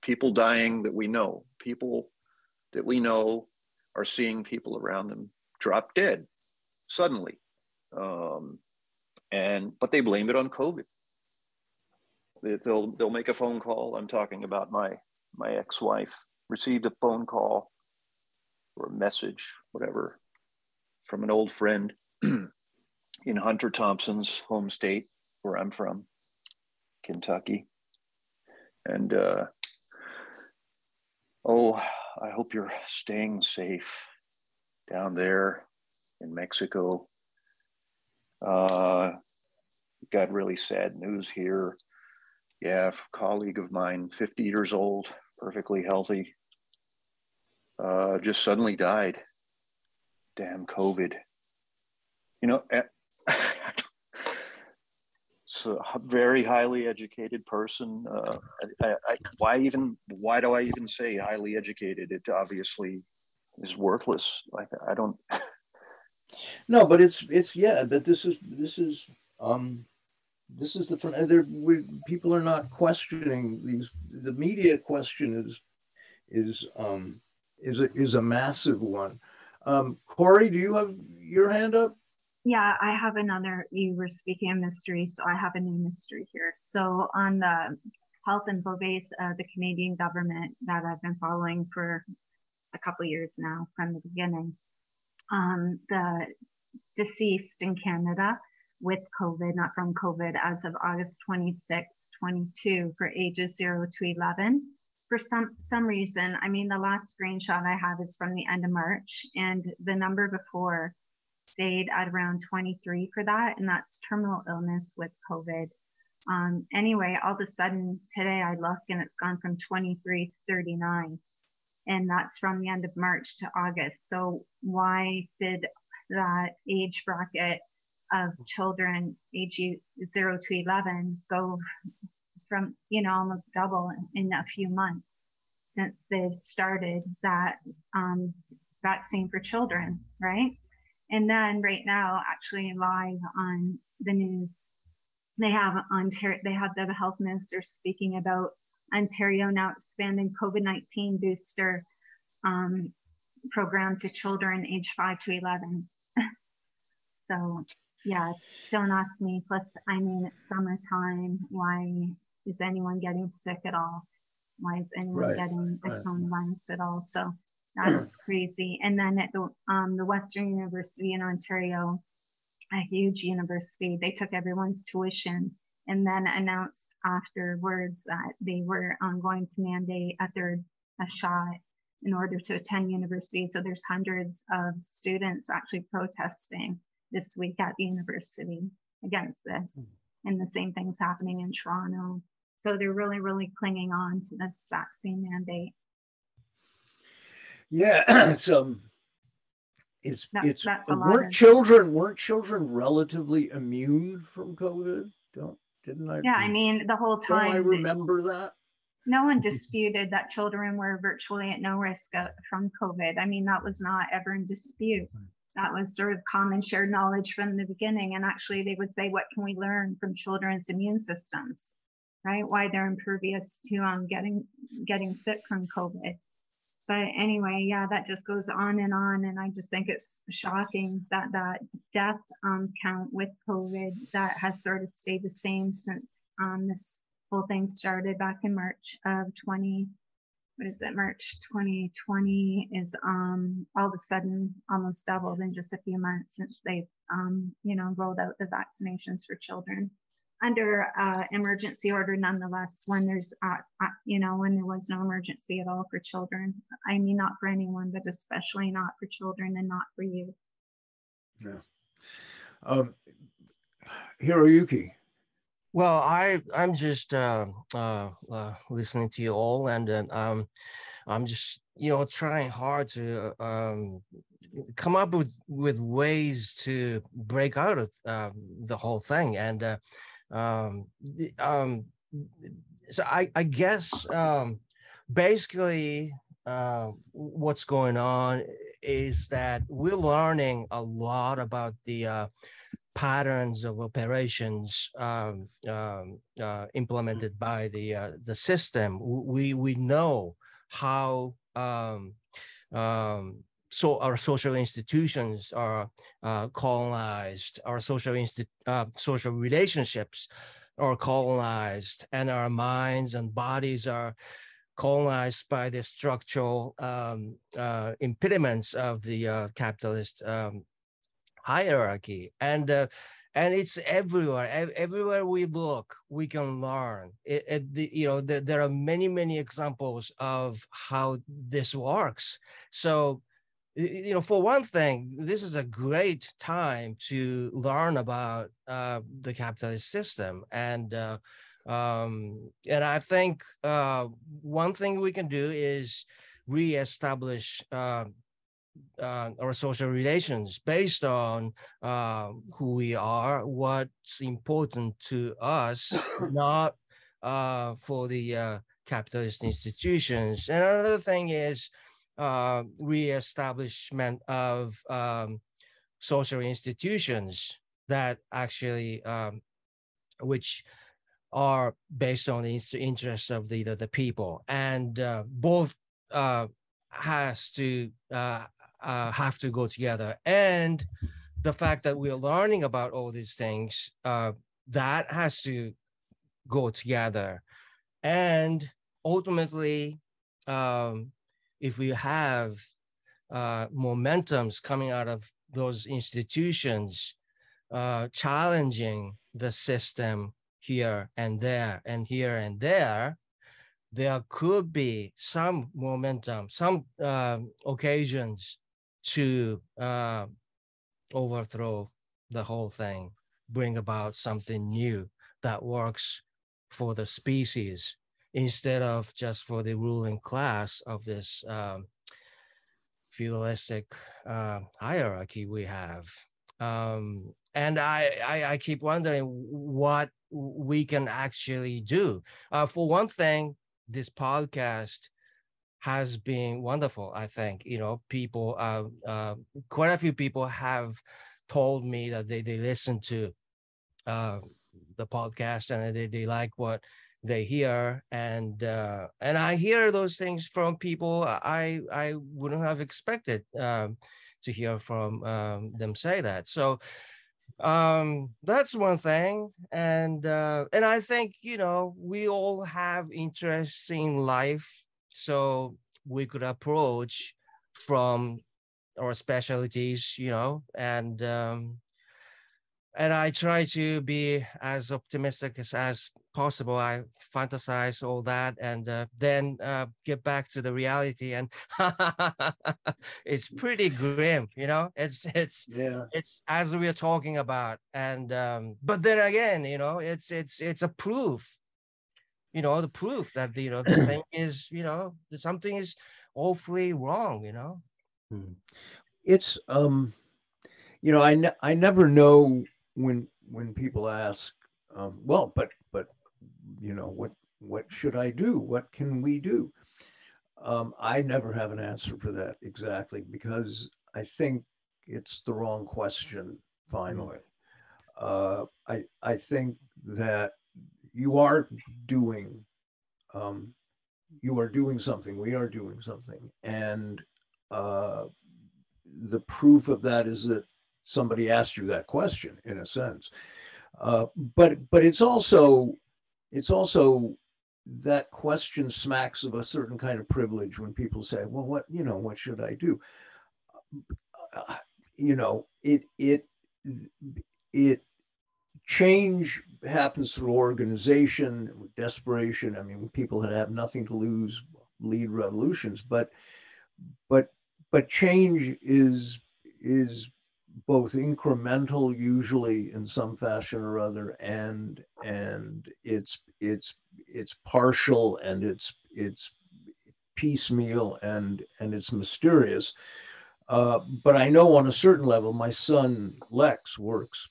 Speaker 6: people dying that we know, people that we know are seeing people around them drop dead suddenly, um, and but they blame it on COVID. They, they'll they'll make a phone call. I'm talking about my my ex-wife received a phone call or a message, whatever, from an old friend *clears throat* in Hunter Thompson's home state, where I'm from, Kentucky. And uh, oh, I hope you're staying safe down there in Mexico. Uh, got really sad news here. Yeah, a colleague of mine, 50 years old, perfectly healthy, uh, just suddenly died. Damn COVID. You know, *laughs* it's a very highly educated person. Uh, I, I, why even? Why do I even say highly educated? It obviously is worthless. Like I don't. *laughs*
Speaker 1: no, but it's it's yeah. But this is this is um this is the there we, people are not questioning these the media question is is um is a, is a massive one. Um, Cory, do you have your hand up?
Speaker 4: Yeah, I have another. You were speaking of mystery, so I have a new mystery here. So on the health info base of the Canadian government that I've been following for a couple years now from the beginning, um, the deceased in Canada with COVID, not from COVID, as of August 26, 22 for ages 0 to 11 for some some reason, I mean, the last screenshot I have is from the end of March, and the number before stayed at around 23 for that, and that's terminal illness with COVID. Um, anyway, all of a sudden today I look and it's gone from 23 to 39, and that's from the end of March to August. So why did that age bracket of children age zero to 11 go from, you know, almost double in, in a few months since they've started that um, vaccine for children, right? And then right now, actually live on the news, they have Ontario, they have the health minister speaking about Ontario now expanding COVID-19 booster um, program to children age five to 11. *laughs* so yeah, don't ask me. Plus, I mean, it's summertime. Why is anyone getting sick at all? Why is anyone right, getting a right. coronavirus at all? So that's *clears throat* crazy. And then at the um, the Western University in Ontario, a huge university, they took everyone's tuition and then announced afterwards that they were um, going to mandate a third a shot in order to attend university. So there's hundreds of students actually protesting this week at the university against this. Hmm. And the same thing's happening in Toronto. So they're really, really clinging on to this vaccine mandate.
Speaker 1: Yeah, *clears throat* it's um, it's that's, it's that's weren't children weren't children relatively immune from COVID? Don't didn't I?
Speaker 4: Yeah, I mean the whole time.
Speaker 1: I remember that.
Speaker 4: No one *laughs* disputed that children were virtually at no risk of, from COVID. I mean that was not ever in dispute. That was sort of common shared knowledge from the beginning. And actually, they would say, "What can we learn from children's immune systems?" right? Why they're impervious to um, getting getting sick from COVID. But anyway, yeah, that just goes on and on, and I just think it's shocking that that death um, count with COVID that has sort of stayed the same since um, this whole thing started back in March of 20. What is it? March 2020 is um, all of a sudden almost doubled in just a few months since they've um, you know rolled out the vaccinations for children under uh, emergency order nonetheless when there's, uh, uh, you know, when there was no emergency at all for children. I mean, not for anyone, but especially not for children and not for you.
Speaker 1: Yeah. Um, Hiroyuki.
Speaker 2: Well, I I'm just uh, uh, uh, listening to you all, and uh, um, I'm just you know trying hard to um, come up with with ways to break out of um, the whole thing, and uh, um, um, so I I guess um, basically uh, what's going on is that we're learning a lot about the uh, patterns of operations um, um, uh, implemented by the uh, the system. We we know how um, um, so our social institutions are uh, colonized, our social insti- uh, social relationships are colonized, and our minds and bodies are colonized by the structural um, uh, impediments of the uh, capitalist um, hierarchy. And uh, and it's everywhere. Everywhere we look, we can learn. It, it you know, the, there are many, many examples of how this works. So, you know, for one thing, this is a great time to learn about uh, the capitalist system, and uh, um, and I think uh, one thing we can do is reestablish uh, uh, our social relations based on uh, who we are, what's important to us, *coughs* not uh, for the uh, capitalist institutions. And another thing is uh, reestablishment of um, social institutions that actually, um, which are based on the interests of the, the, the people. And uh, both has to uh, have to go together. And the fact that we're learning about all these things, uh, that has to go together. And ultimately, um, if we have uh, momentums coming out of those institutions, uh, challenging the system here and there and here and there, there could be some momentum, some uh, occasions to uh, overthrow the whole thing, bring about something new that works for the species instead of just for the ruling class of this um, feudalistic uh, hierarchy we have. Um, and I, I, I, keep wondering what we can actually do. Uh, for one thing, this podcast has been wonderful. I think you know people, uh, uh, quite a few people have told me that they they listen to uh, the podcast and they, they like what they hear and uh, and I hear those things from people I I wouldn't have expected um, to hear from um, them say that. So um that's one thing and uh and i think you know we all have interests in life so we could approach from our specialties, you know, and um, and I try to be as optimistic as, as possible. I fantasize all that and uh, then uh, get back to the reality, and *laughs* it's pretty grim, you know. It's it's
Speaker 1: yeah.
Speaker 2: It's as we are talking about, and um, but then again, you know, it's it's it's a proof you know the proof that you know the *clears throat* thing is you know something is awfully wrong you know?
Speaker 1: Hmm. it's um you know i ne- i never know when when people ask um, well but but you know what what should i do? What can we do? Um, i never have an answer for that exactly because i think it's the wrong question finally. Uh, i i think that you are doing um, you are doing something we are doing something. And uh, the proof of that is that somebody asked you that question in a sense. Uh, but but it's also it's also that question smacks of a certain kind of privilege when people say well what you know what should i do? Uh, you know it it it change happens through organization, desperation. I mean, people that have nothing to lose lead revolutions, but but but change is is both incremental usually in some fashion or other and and it's it's it's partial and it's it's piecemeal and and it's mysterious uh, but i know on a certain level my son lex works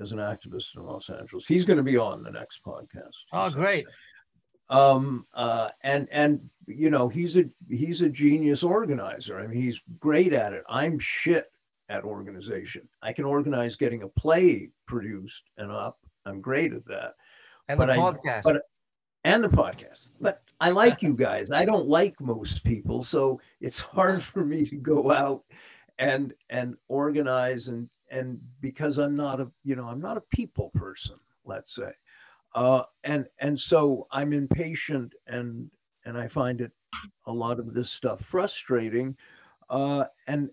Speaker 1: as an activist in los angeles he's going to be on the next podcast
Speaker 2: oh great
Speaker 1: um, uh, and and you know he's a he's a genius organizer. I mean, he's great at it. I'm shit at organization. I can organize getting a play produced and up. I'm great at that.
Speaker 2: And but the podcast. I,
Speaker 1: but and the podcast. But I like you *laughs* guys. I don't like most people, so it's hard for me to go out and and organize and and because I'm not a you know I'm not a people person. Let's say. Uh, and and so I'm impatient and and I find it a lot of this stuff frustrating. Uh, and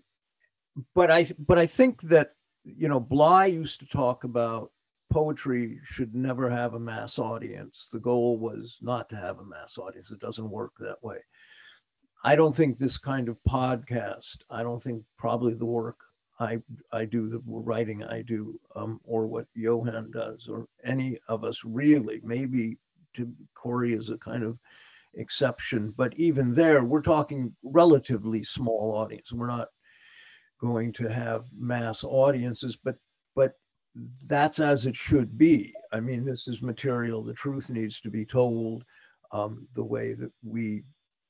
Speaker 1: but I but I think that you know Bly used to talk about poetry should never have a mass audience. The goal was not to have a mass audience. It doesn't work that way. I don't think this kind of podcast. I don't think probably the work I I do the writing I do, um, or what Johan does, or any of us really. Maybe to Cory is a kind of exception, but even there, we're talking relatively small audience. We're not going to have mass audiences, but but that's as it should be. I mean, this is material. The truth needs to be told um, the way that we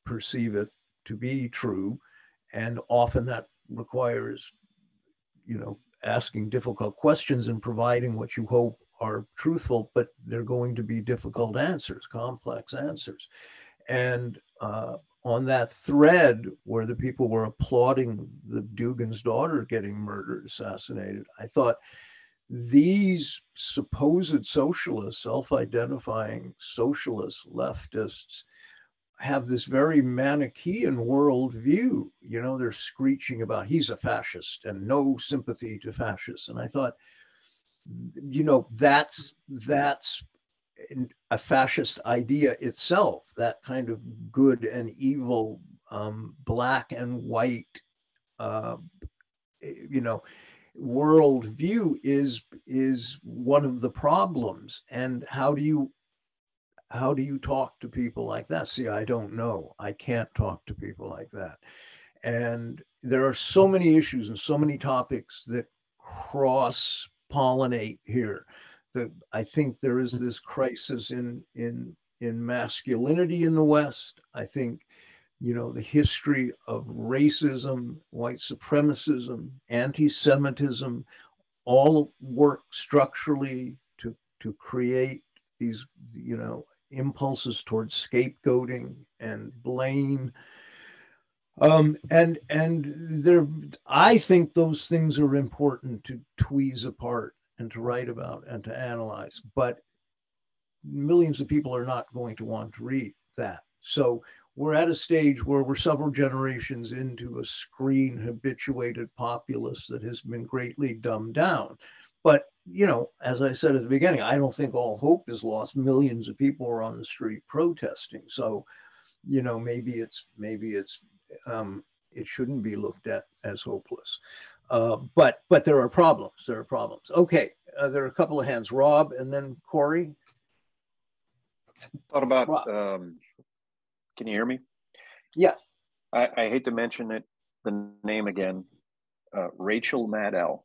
Speaker 1: perceive it to be true, and often that requires you know, asking difficult questions and providing what you hope are truthful, but they're going to be difficult answers, complex answers. And uh, on that thread where the people were applauding the Dugin's daughter getting murdered, assassinated, I thought these supposed socialists, self identifying socialists, leftists, have this very Manichaean worldview. You know, they're screeching about he's a fascist and no sympathy to fascists. And I thought, you know, that's that's a fascist idea itself. That kind of good and evil, um, black and white, uh, you know, worldview is is one of the problems. And how do you how do you talk to people like that? See, I don't know. I can't talk to people like that. And there are so many issues and so many topics that cross pollinate here. That I think there is this crisis in in in masculinity in the West. I think, you know, the history of racism, white supremacism, anti-Semitism, all work structurally to to create these, you know, impulses towards scapegoating and blame. Um, and and there, I think those things are important to tweeze apart and to write about and to analyze. But millions of people are not going to want to read that. So we're at a stage where we're several generations into a screen habituated populace that has been greatly dumbed down. But you know, as I said at the beginning, I don't think all hope is lost. Millions of people are on the street protesting. So, you know, maybe it's maybe it's um, it shouldn't be looked at as hopeless. Uh, but but there are problems. There are problems. Okay, uh, there are a couple of hands. Rob and then Cory.
Speaker 6: Thought about. Um, can you hear me?
Speaker 1: Yeah.
Speaker 6: I, I hate to mention it, the name again. Uh, Rachel Maddow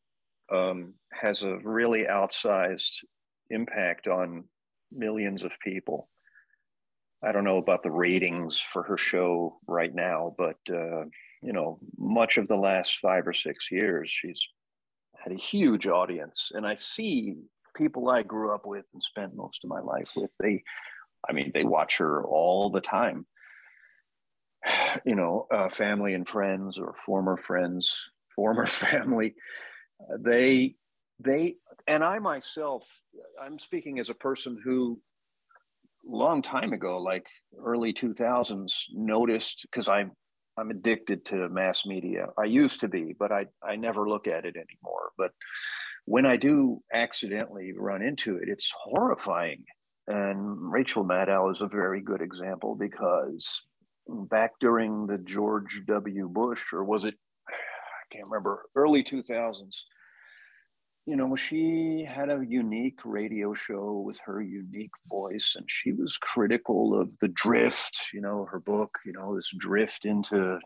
Speaker 6: um, has a really outsized impact on millions of people. I don't know about the ratings for her show right now, but uh, you know, much of the last five or six years, she's had a huge audience, and I see people I grew up with and spent most of my life with. They, I mean, they watch her all the time. *sighs* You know, uh, family and friends, or former friends, former *laughs* family they they and i myself i'm speaking as a person who long time ago like early 2000s noticed because i'm i'm addicted to mass media i used to be but i i never look at it anymore but when I do accidentally run into it, it's horrifying. And Rachel Maddow is a very good example because back during the George W. Bush, or was it, can't remember, early 2000s, you know, she had a unique radio show with her unique voice, and she was critical of the drift, you know, her book, you know, this drift into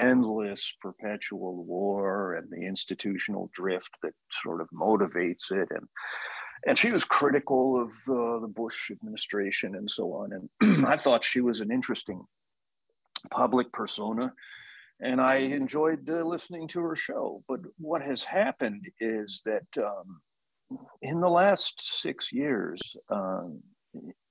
Speaker 6: endless perpetual war and the institutional drift that sort of motivates it. And and she was critical of uh, the bush administration and so on. And *clears throat* i thought she was an interesting public persona and i enjoyed uh, listening to her show but what has happened is that um, in the last six years um,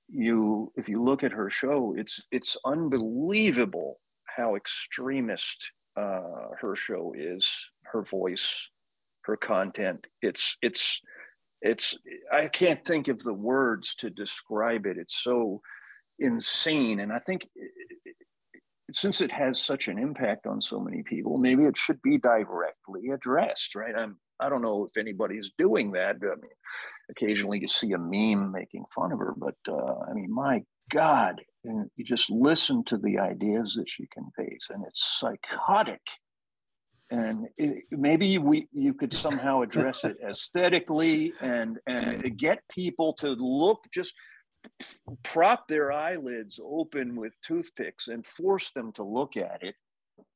Speaker 6: you if you look at her show it's it's unbelievable how extremist uh, her show is, her voice, her content. It's it's it's I can't think of the words to describe it. It's so insane, and I think since it has such an impact on so many people, maybe it should be directly addressed, right? I'm I don't know if anybody's doing that. I mean, occasionally you see a meme making fun of her, but uh, I mean, my God, and you just listen to the ideas that she conveys, and it's psychotic. And it, maybe we you could somehow address it *laughs* aesthetically and and get people to look just prop their eyelids open with toothpicks and force them to look at it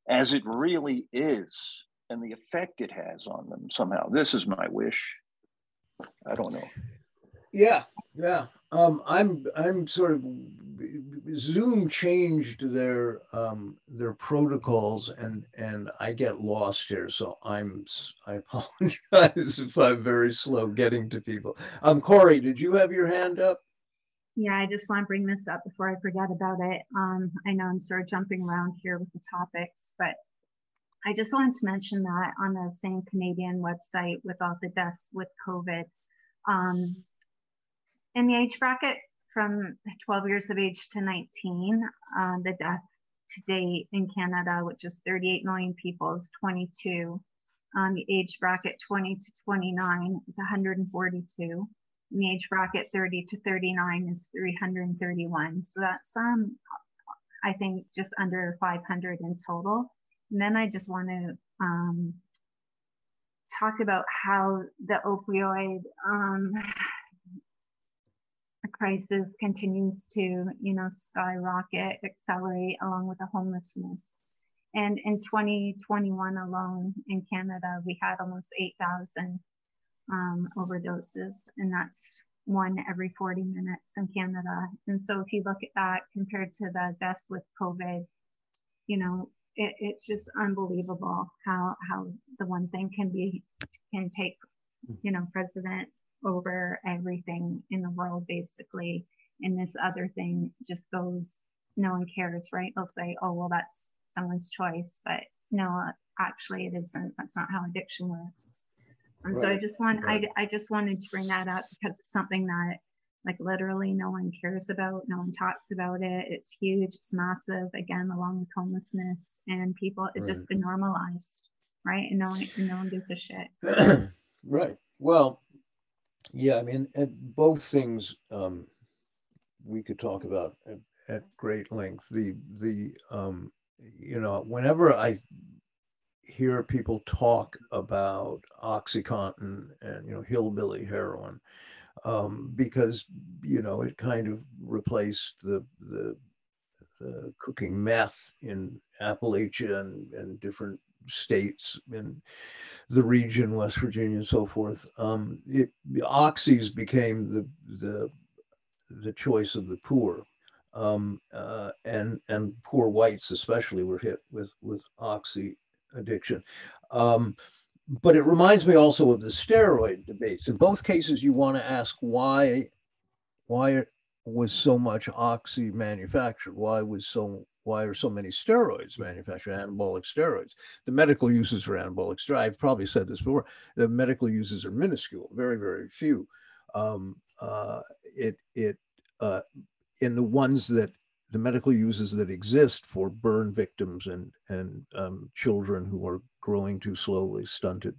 Speaker 6: as it really is and the effect it has on them somehow. This is my wish. I don't know.
Speaker 1: Yeah, yeah. Um, I'm I'm sort of Zoom changed their um, their protocols and and I get lost here. So I'm I apologize *laughs* if I'm very slow getting to people. Um, Cory, did you have your hand up?
Speaker 4: Yeah, I just want to bring this up before I forget about it. Um, I know I'm sort of jumping around here with the topics, but I just wanted to mention that on the same Canadian website with all the deaths with COVID, um, in the age bracket from 12 years of age to 19, uh, the death to date in Canada, which is 38 million people, is 22. Um, the age bracket 20 to 29 is 142. The age bracket 30 to 39 is 331. So that's um, I think just under 500 in total. And then I just want to um, talk about how the opioid um, crisis continues to, you know, skyrocket, accelerate along with the homelessness. And in 2021 alone in Canada, we had almost 8,000 um, overdoses, and that's one every 40 minutes in Canada. And so if you look at that compared to the deaths with COVID, you know, it, it's just unbelievable how how the one thing can be can take, you know, precedence over everything in the world basically. And this other thing just goes no one cares right? They'll say oh well that's someone's choice but no actually it isn't. That's not how addiction works and right. so i just want right. I, I just wanted to bring that up because it's something that like literally no one cares about no one talks about it it's huge it's massive again along with homelessness and people it's right. just been normalized right and no one no one gives a shit *clears throat*
Speaker 1: right well yeah, I mean, and both things um, we could talk about at, at, great length. The the um, you know, whenever I hear people talk about OxyContin and you know hillbilly heroin, um, because you know it kind of replaced the the, the cooking meth in Appalachia and, and different states in the region, West Virginia, and so forth. Um, it, oxys became the the the choice of the poor, um, uh, and and poor whites especially were hit with with oxy addiction. Um, but it reminds me also of the steroid debates. In both cases, you want to ask why why was so much oxy manufactured? Why was so why are so many steroids manufactured, anabolic steroids? The medical uses for anabolic steroids, I've probably said this before, the medical uses are minuscule, very, very few. Um, uh, it, it, uh, in the ones that, the medical uses that exist for burn victims and, and um, children who are growing too slowly, stunted.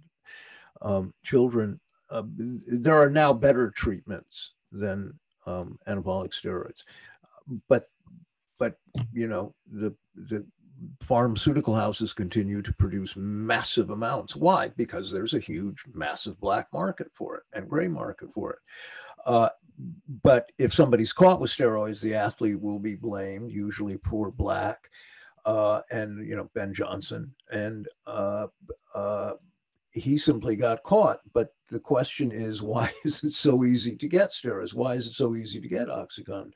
Speaker 1: Um, children, uh, there are now better treatments than um, anabolic steroids, but but you know the the pharmaceutical houses continue to produce massive amounts. Why? Because there's a huge, massive black market for it and gray market for it. Uh, but if somebody's caught with steroids, the athlete will be blamed, usually poor black, uh, and you know Ben Johnson, and uh, uh, he simply got caught. But the question is, *laughs* why is it so easy to get steroids? Why is it so easy to get OxyContin?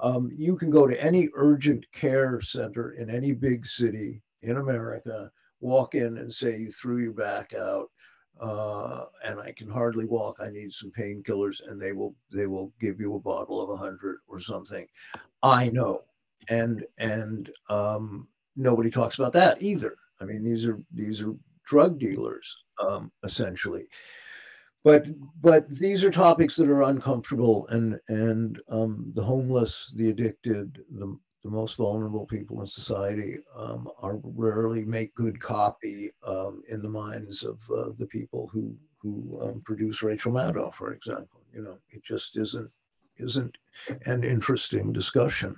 Speaker 1: Um, you can go to any urgent care center in any big city in America, walk in and say you threw your back out, uh, and I can hardly walk. I need some painkillers, and they will they will give you a bottle of a hundred or something. I know, and and um, nobody talks about that either. I mean, these are these are drug dealers um, essentially but but these are topics that are uncomfortable and and um, the homeless the addicted the, the most vulnerable people in society um, are rarely make good copy um, in the minds of uh, the people who who um, produce Rachel Maddow, for example. You know, it just isn't isn't an interesting discussion.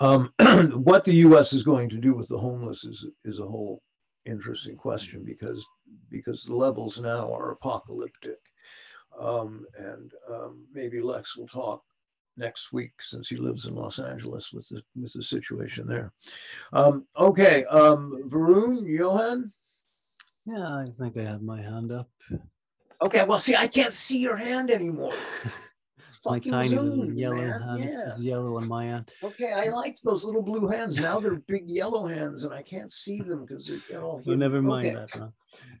Speaker 1: Um, *clears throat* what the U.S. is going to do with the homeless is is a whole interesting question because because the levels now are apocalyptic. Um, and um, maybe Lex will talk next week since he lives in Los Angeles with the with the situation there. Um, okay, um, Varun, Johan.
Speaker 3: Yeah, I think I have my hand up.
Speaker 1: Okay, well, see, I can't see your hand anymore. *laughs*
Speaker 3: my tiny Zoom, yellow man. hand. Yeah. It's yellow on my end.
Speaker 1: Okay, I liked those little blue hands. Now they're big yellow hands, and I can't see them because they get all.
Speaker 3: Well, never mind okay. that.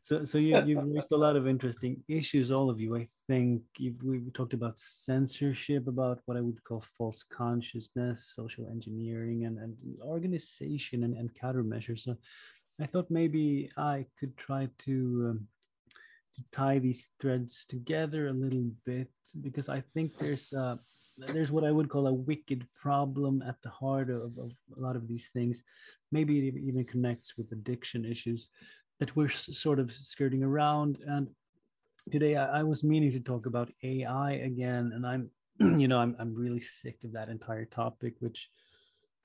Speaker 3: So, so you you've raised a lot of interesting issues, all of you. I think we talked about censorship, about what I would call false consciousness, social engineering, and and organization and and countermeasures. So, I thought maybe I could try to. Um, to tie these threads together a little bit because I think there's a there's what I would call a wicked problem at the heart of, of a lot of these things. Maybe it even connects with addiction issues that we're sort of skirting around. And today I, I was meaning to talk about AI again, and I'm *clears throat* you know I'm I'm really sick of that entire topic, which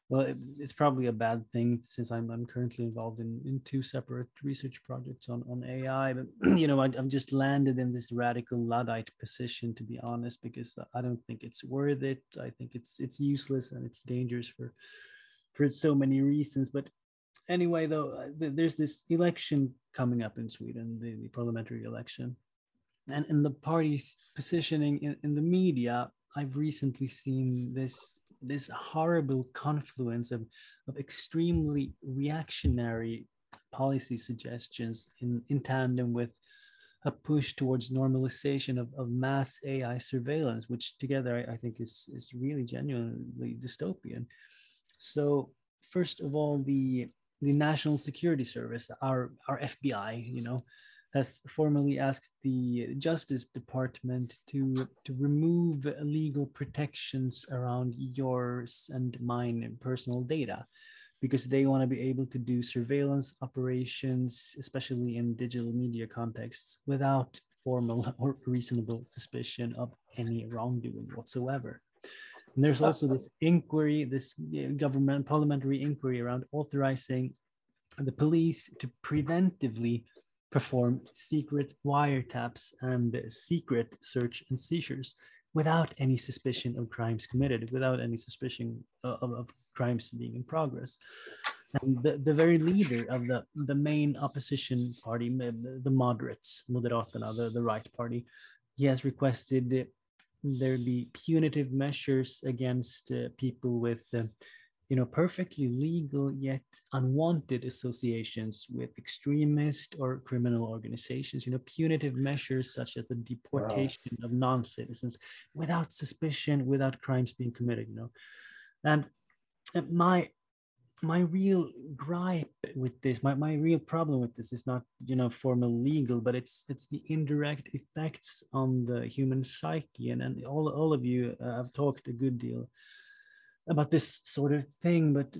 Speaker 3: well, it, it's probably a bad thing since I'm, I'm currently involved in, in two separate research projects on, on AI. But, *clears throat* you know, I, I've just landed in this radical Luddite position, to be honest, because I don't think it's worth it. I think it's it's useless and it's dangerous for for so many reasons. But anyway, though, uh, there's this election coming up in Sweden, the, the parliamentary election. And in the party's positioning in, in the media, I've recently seen this this horrible confluence of, of extremely reactionary policy suggestions in, in tandem with a push towards normalization of, of mass AI surveillance, which together I, I think is, is really genuinely dystopian. So first of all, the the National Security Service, our our FBI, you know, has formally asked the Justice Department to, to remove legal protections around yours and mine and personal data because they want to be able to do surveillance operations, especially in digital media contexts, without formal *laughs* or reasonable suspicion of any wrongdoing whatsoever. And there's also this inquiry, this government parliamentary inquiry around authorizing the police to preventively perform secret wiretaps and secret search and seizures without any suspicion of crimes committed, without any suspicion of, of crimes being in progress. And the, the very leader of the, the main opposition party, the moderates, Moderaterna, the, the right party, he has requested there be punitive measures against uh, people with uh, you know, perfectly legal yet unwanted associations with extremist or criminal organizations, you know, punitive measures such as the deportation wow. of non-citizens without suspicion, without crimes being committed, you know. And my my real gripe with this, my, my real problem with this is not, you know, formal legal, but it's it's the indirect effects on the human psyche. And, and all, all of you uh, have talked a good deal about this sort of thing. But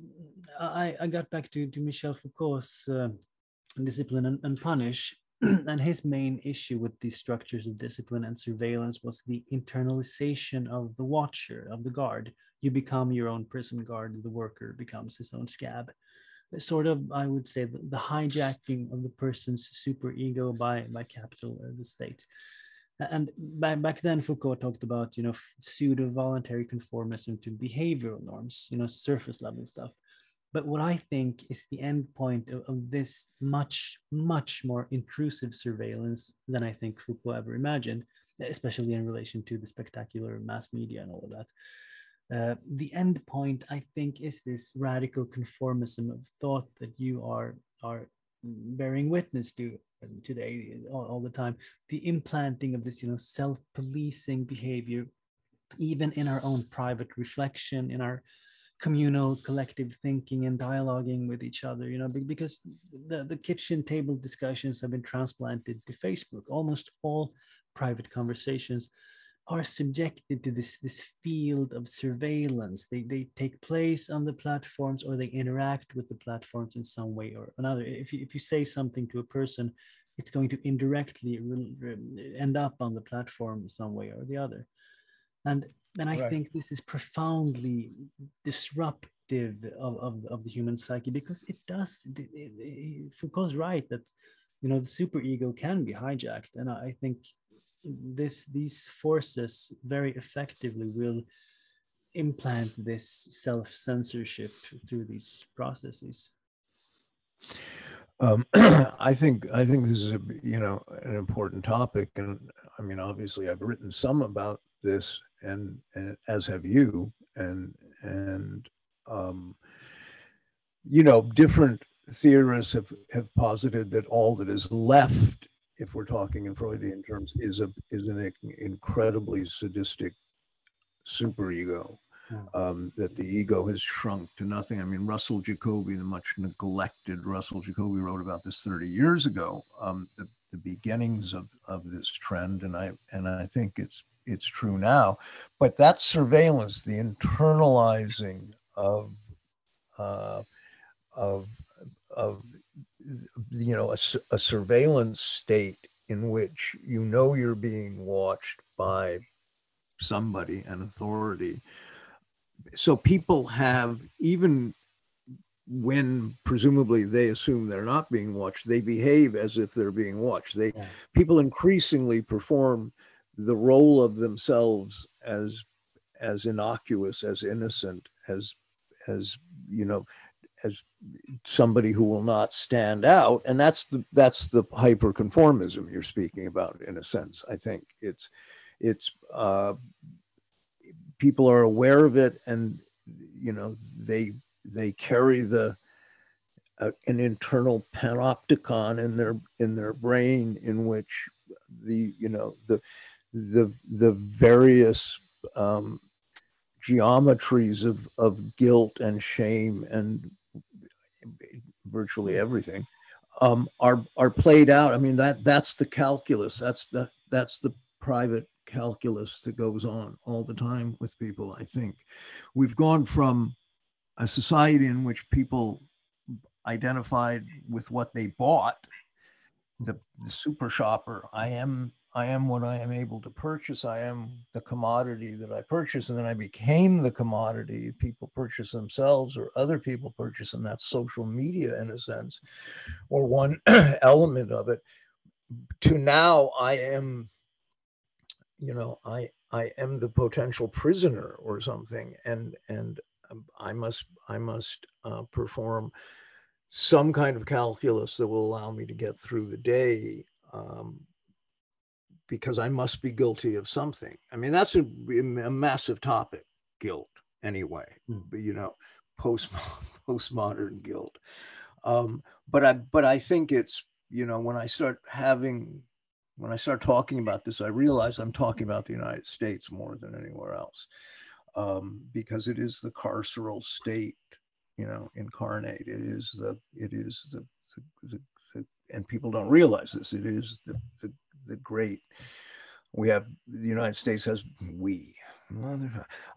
Speaker 3: I, I got back to, to Michel Foucault's uh, Discipline and, and, Punish. *clears throat* and his main issue with these structures of discipline and surveillance was the internalization of the watcher, of the guard. You become your own prison guard, the worker becomes his own scab. Sort of, I would say, the, the hijacking of the person's super ego by, by capital or the state. And back, back then, Foucault talked about, you know, pseudo voluntary conformism to behavioral norms, you know, surface level stuff but what I think is the end point of, of, this much, much more intrusive surveillance than I think Foucault ever imagined, especially in relation to the spectacular mass media and all of that. Uh, the end point, I think, is this radical conformism of thought that you are, are bearing witness to today all, all the time. The implanting of this, you know, self-policing behavior, even in our own private reflection, in our communal collective thinking and dialoguing with each other you know because the, the kitchen table discussions have been transplanted to facebook almost all private conversations are subjected to this this field of surveillance they they take place on the platforms or they interact with the platforms in some way or another if you, if you say something to a person it's going to indirectly end up on the platform some way or the other and and I right. think this is profoundly disruptive of, of, of, the human psyche because it does, it, it, Foucault's right that, you know, the superego can be hijacked. And I think this these forces very effectively will implant this self-censorship through these processes.
Speaker 1: Um, *clears throat* I think I think this is a you know an important topic, and I mean obviously I've written some about this and, and as have you and and um, you know different theorists have, have posited that all that is left if we're talking in freudian terms is a is an incredibly sadistic superego hmm. um, that the ego has shrunk to nothing. I mean, Russell Jacoby, the much neglected Russell Jacoby, wrote about this 30 years ago. Um, the, the beginnings of, of this trend, and I and I think it's it's true now. But that surveillance, the internalizing of uh, of of you know a, a surveillance state in which you know you're being watched by somebody, an authority. So people have even when presumably they assume they're not being watched, they behave as if they're being watched. They yeah. people increasingly perform the role of themselves as as innocuous, as innocent, as as you know, as somebody who will not stand out, and that's the that's the hyperconformism you're speaking about. In a sense, I think it's it's uh, people are aware of it, and you know they they carry the uh, an internal panopticon in their in their brain in which the you know the the the various um, geometries of of guilt and shame and virtually everything um, are are played out. I mean that that's the calculus. That's the that's the private calculus that goes on all the time with people. I think we've gone from a society in which people identified with what they bought the, the super shopper i am I am what I am able to purchase. I am the commodity that I purchase. And then I became the commodity. People purchase themselves or other people purchase And That's social media in a sense, or one *clears throat* element of it. To now, I am, you know, I I am the potential prisoner or something, and and I must I must uh, perform some kind of calculus that will allow me to get through the day um, because I must be guilty of something. I mean, that's a, a massive topic, guilt, anyway. Mm. But you know, post *laughs* postmodern guilt. Um, but I but I think it's you know when I start having when I start talking about this, I realize I'm talking about the United States more than anywhere else um, because it is the carceral state, you know, incarnate. It is the it is the, the, the, the and people don't realize this. It is the great. We have the United States has we.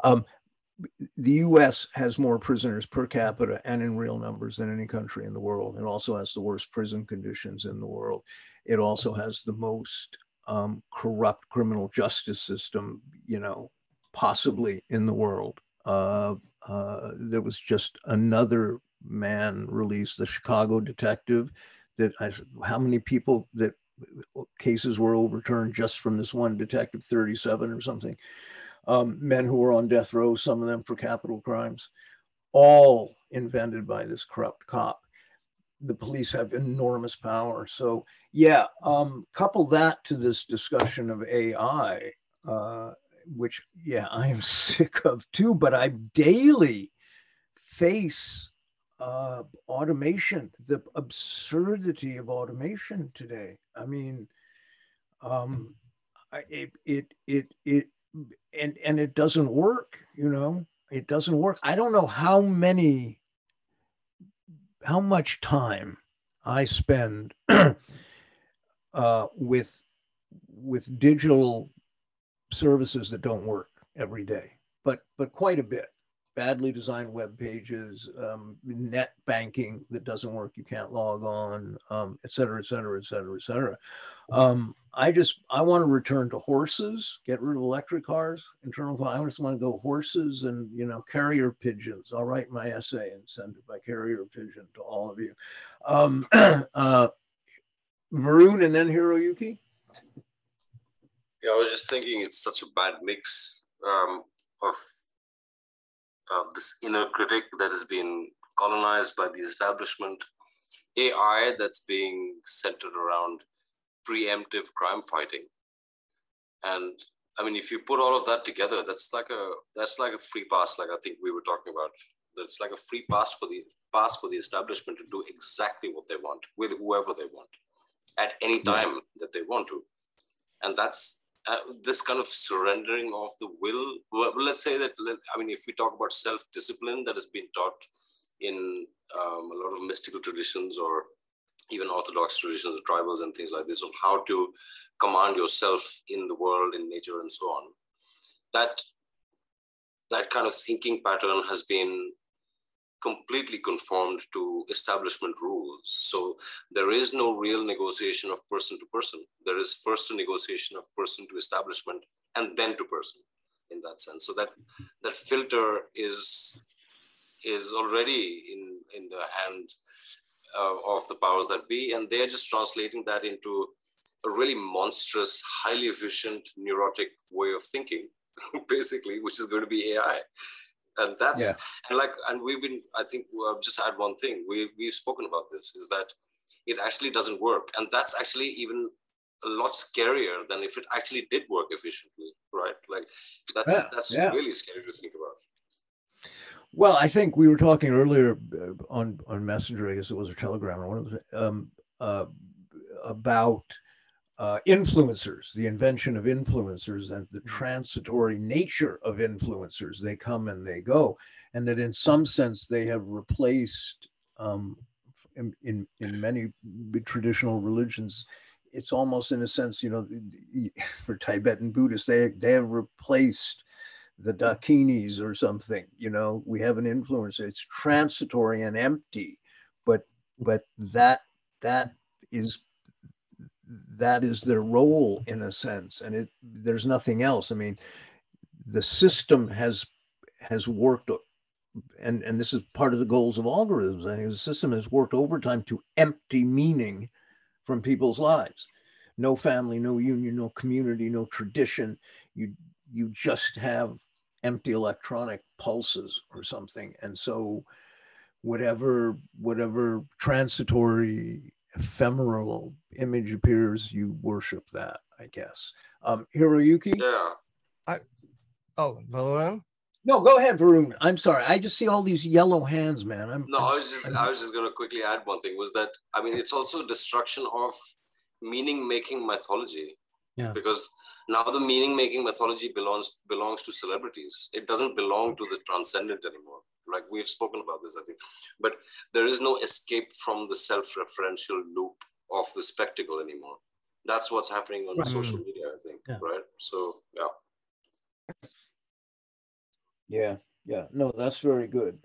Speaker 1: Um, the US has more prisoners per capita and in real numbers than any country in the world. It also has the worst prison conditions in the world. It also has the most um, corrupt criminal justice system, you know, possibly in the world. Uh, uh, there was just another man released, the Chicago detective, that I said, how many people that cases were overturned just from this one detective, 37 or something um, men who were on death row, some of them for capital crimes, all invented by this corrupt cop. The police have enormous power. So, yeah, um, couple that to this discussion of AI, uh, which, yeah, I am *laughs* sick of too, but I daily face uh, automation, the absurdity of automation today. I mean, um, it, it, it, it, and and it doesn't work you know? It doesn't work. I don't know how many how much time i spend *clears throat* uh, with with digital services that don't work every day but but quite a bit badly designed web pages, um, net banking that doesn't work, you can't log on, um, et cetera, et cetera, et cetera, et cetera. Um, I just, I want to return to horses, get rid of electric cars, internal, I just want to go horses and, you know, carrier pigeons. I'll write my essay and send it by carrier pigeon to all of you. Um, *clears throat* uh, Varun and then Hiroyuki.
Speaker 5: Yeah, I was just thinking it's such a bad mix um, of uh, this inner critic that has been colonized by the establishment, AI that's being centered around preemptive crime fighting. And I mean, if you put all of that together, that's like a that's like a free pass, like I think we were talking about. That's like a free pass for the pass for the establishment to do exactly what they want with whoever they want at any time yeah. that they want to. And that's uh, this kind of surrendering of the will well, let's say that i mean if we talk about self-discipline that has been taught in um, a lot of mystical traditions or even orthodox traditions tribals and things like this of how to command yourself in the world in nature and so on that that kind of thinking pattern has been completely conformed to establishment rules. So there is no real negotiation of person to person. There is first a negotiation of person to establishment and then to person in that sense. So that that filter is is already in in the hand uh, of the powers that be, and they're just translating that into a really monstrous, highly efficient, neurotic way of thinking, *laughs* basically, which is going to be AI and that's yeah. and like and we've been i think uh, just add one thing we we've spoken about this is that it actually doesn't work and that's actually even a lot scarier than if it actually did work efficiently right like that's yeah, that's yeah. really scary to think about
Speaker 1: well i think we were talking earlier uh, on on messenger i guess it was a telegram or one of the um uh, about uh, influencers, the invention of influencers and the mm-hmm. transitory nature of influencers. They come and they go, and that in some sense they have replaced, um, in, in, in many traditional religions, it's almost in a sense, you know, *laughs* for Tibetan Buddhists, they, they have replaced the dakinis or something, you know, we have an influencer. It's transitory and empty, but but that that is that is their role in a sense and it there's nothing else. I mean the system has has worked and and this is part of the goals of algorithms. I think the system has worked overtime to empty meaning from people's lives. No family no union no community no tradition. You you just have empty electronic pulses or something. And so whatever whatever transitory ephemeral image appears, you worship that, I guess. Um, Hiroyuki?
Speaker 5: Yeah.
Speaker 2: I, oh, Varun?
Speaker 1: No, go ahead, Varun. I'm sorry. I just see all these yellow hands, man. I'm,
Speaker 5: no,
Speaker 1: I'm,
Speaker 5: I was just I'm, i was just gonna quickly add one thing was that I mean it's also destruction of meaning making mythology.
Speaker 3: Yeah.
Speaker 5: Because now the meaning making mythology belongs belongs to celebrities. It doesn't belong to the transcendent anymore like we've spoken about this i think but there is no escape from the self-referential loop of the spectacle anymore that's what's happening on right. social media i think yeah. right so yeah
Speaker 1: yeah yeah, no, that's very good.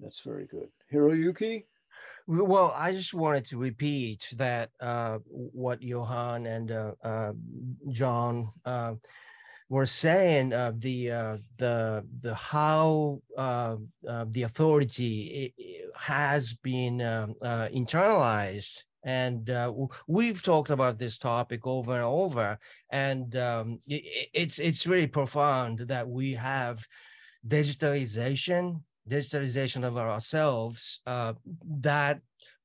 Speaker 1: That's very good. Hiroyuki?
Speaker 2: Well, I just wanted to repeat that uh, what Johan and uh, uh, John uh, were saying. Uh, the uh, the the how the authority has been um, internalized, and we've talked about this topic over and over. And um, it, it's it's really profound that we have digitalization digitalization of ourselves uh, that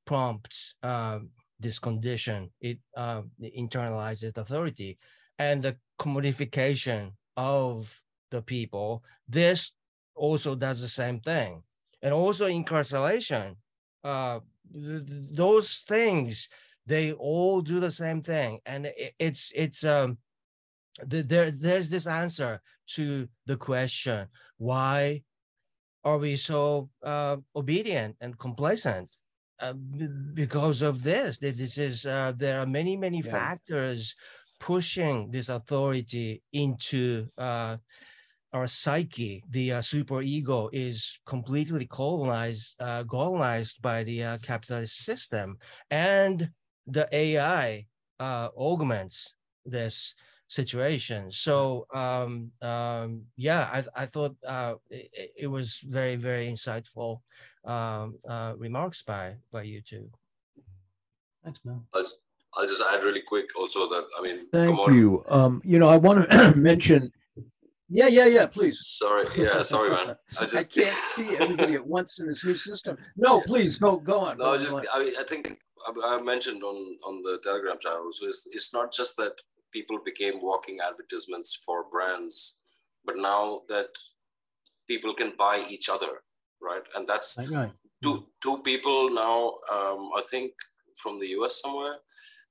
Speaker 2: prompts uh, this condition. It uh, internalizes authority and the commodification of the people. This also does the same thing, and also incarceration. Uh, th those things they all do the same thing, and it, it's it's um there there's this answer to the question why are we so uh, obedient and complacent uh, because of this this is uh, there are many many yeah. factors pushing this authority into uh, our psyche the uh, super ego is completely colonized uh, colonized by the capitalist system and the ai augments this situation. So um, um, yeah, I, I thought uh, it, it, was very very insightful um, uh, remarks by by you two.
Speaker 3: Thanks, man.
Speaker 5: I'll, just add really quick also that I mean,
Speaker 1: thank you. Um, you know, I want to *clears throat* mention. Yeah, yeah, yeah. Please.
Speaker 5: Sorry. Yeah, sorry, man. *laughs*
Speaker 1: I just I can't see everybody at once in this new system. No, please go go on.
Speaker 5: No, go just on. I, I think I mentioned on on the Telegram channel. So it's it's not just that people became walking advertisements for brands but now that people can buy each other right and that's two two people now um, i think from the us somewhere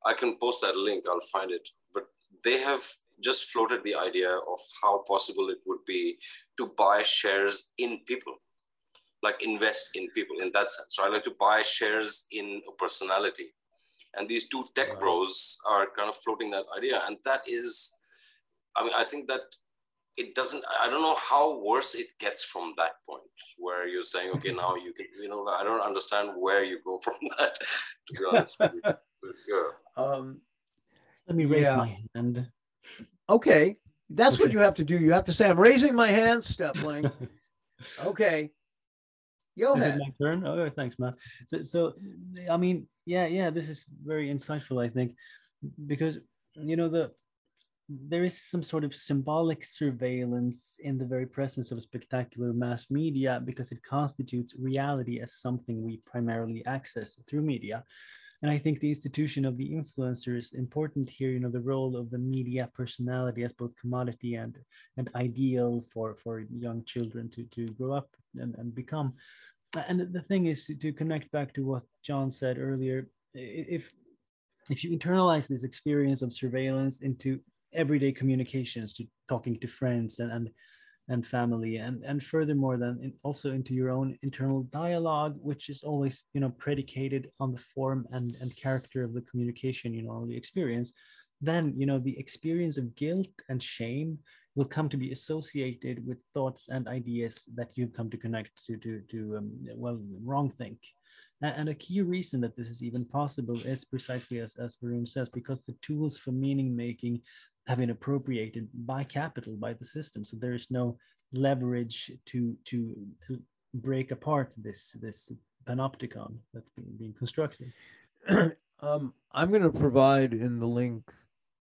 Speaker 5: i can post that link i'll find it. But they have just floated the idea of how possible it would be to buy shares in people like invest in people in that sense. Right like to buy shares in a personality. And these two tech bros are kind of floating that idea. And that is i mean i think that it doesn't i don't know how worse it gets from that point where you're saying okay *laughs* now you can you know i don't understand where you go from *laughs* that to be honest
Speaker 3: yeah. um, let me raise yeah. my hand
Speaker 1: okay that's okay. what you have to do you have to say i'm raising my hand Steppling *laughs* okay Go
Speaker 3: Is it my turn? Oh, thanks, Matt. So, so, I mean, yeah, yeah, this is very insightful, I think, because you know the there is some sort of symbolic surveillance in the very presence of spectacular mass media because it constitutes reality as something we primarily access through media. And I think the institution of the influencer is important here. You know, the role of the media personality as both commodity and and ideal for for young children to to grow up and, and become and the thing is to, connect back to what John said earlier, if if you internalize this experience of surveillance into everyday communications, to talking to friends and and, and family, and and furthermore, then also into your own internal dialogue, which is always you know predicated on the form and and character of the communication you know the experience, then you know the experience of guilt and shame will come to be associated with thoughts and ideas that you come to connect to to to um, well wrong think and a key reason that this is even possible is precisely as, as Varun says, because the tools for meaning making have been appropriated by capital, by the system. So there is no leverage to, to, to break apart this, this panopticon that's being, being constructed. *clears throat*
Speaker 1: um, I'm going to provide in the link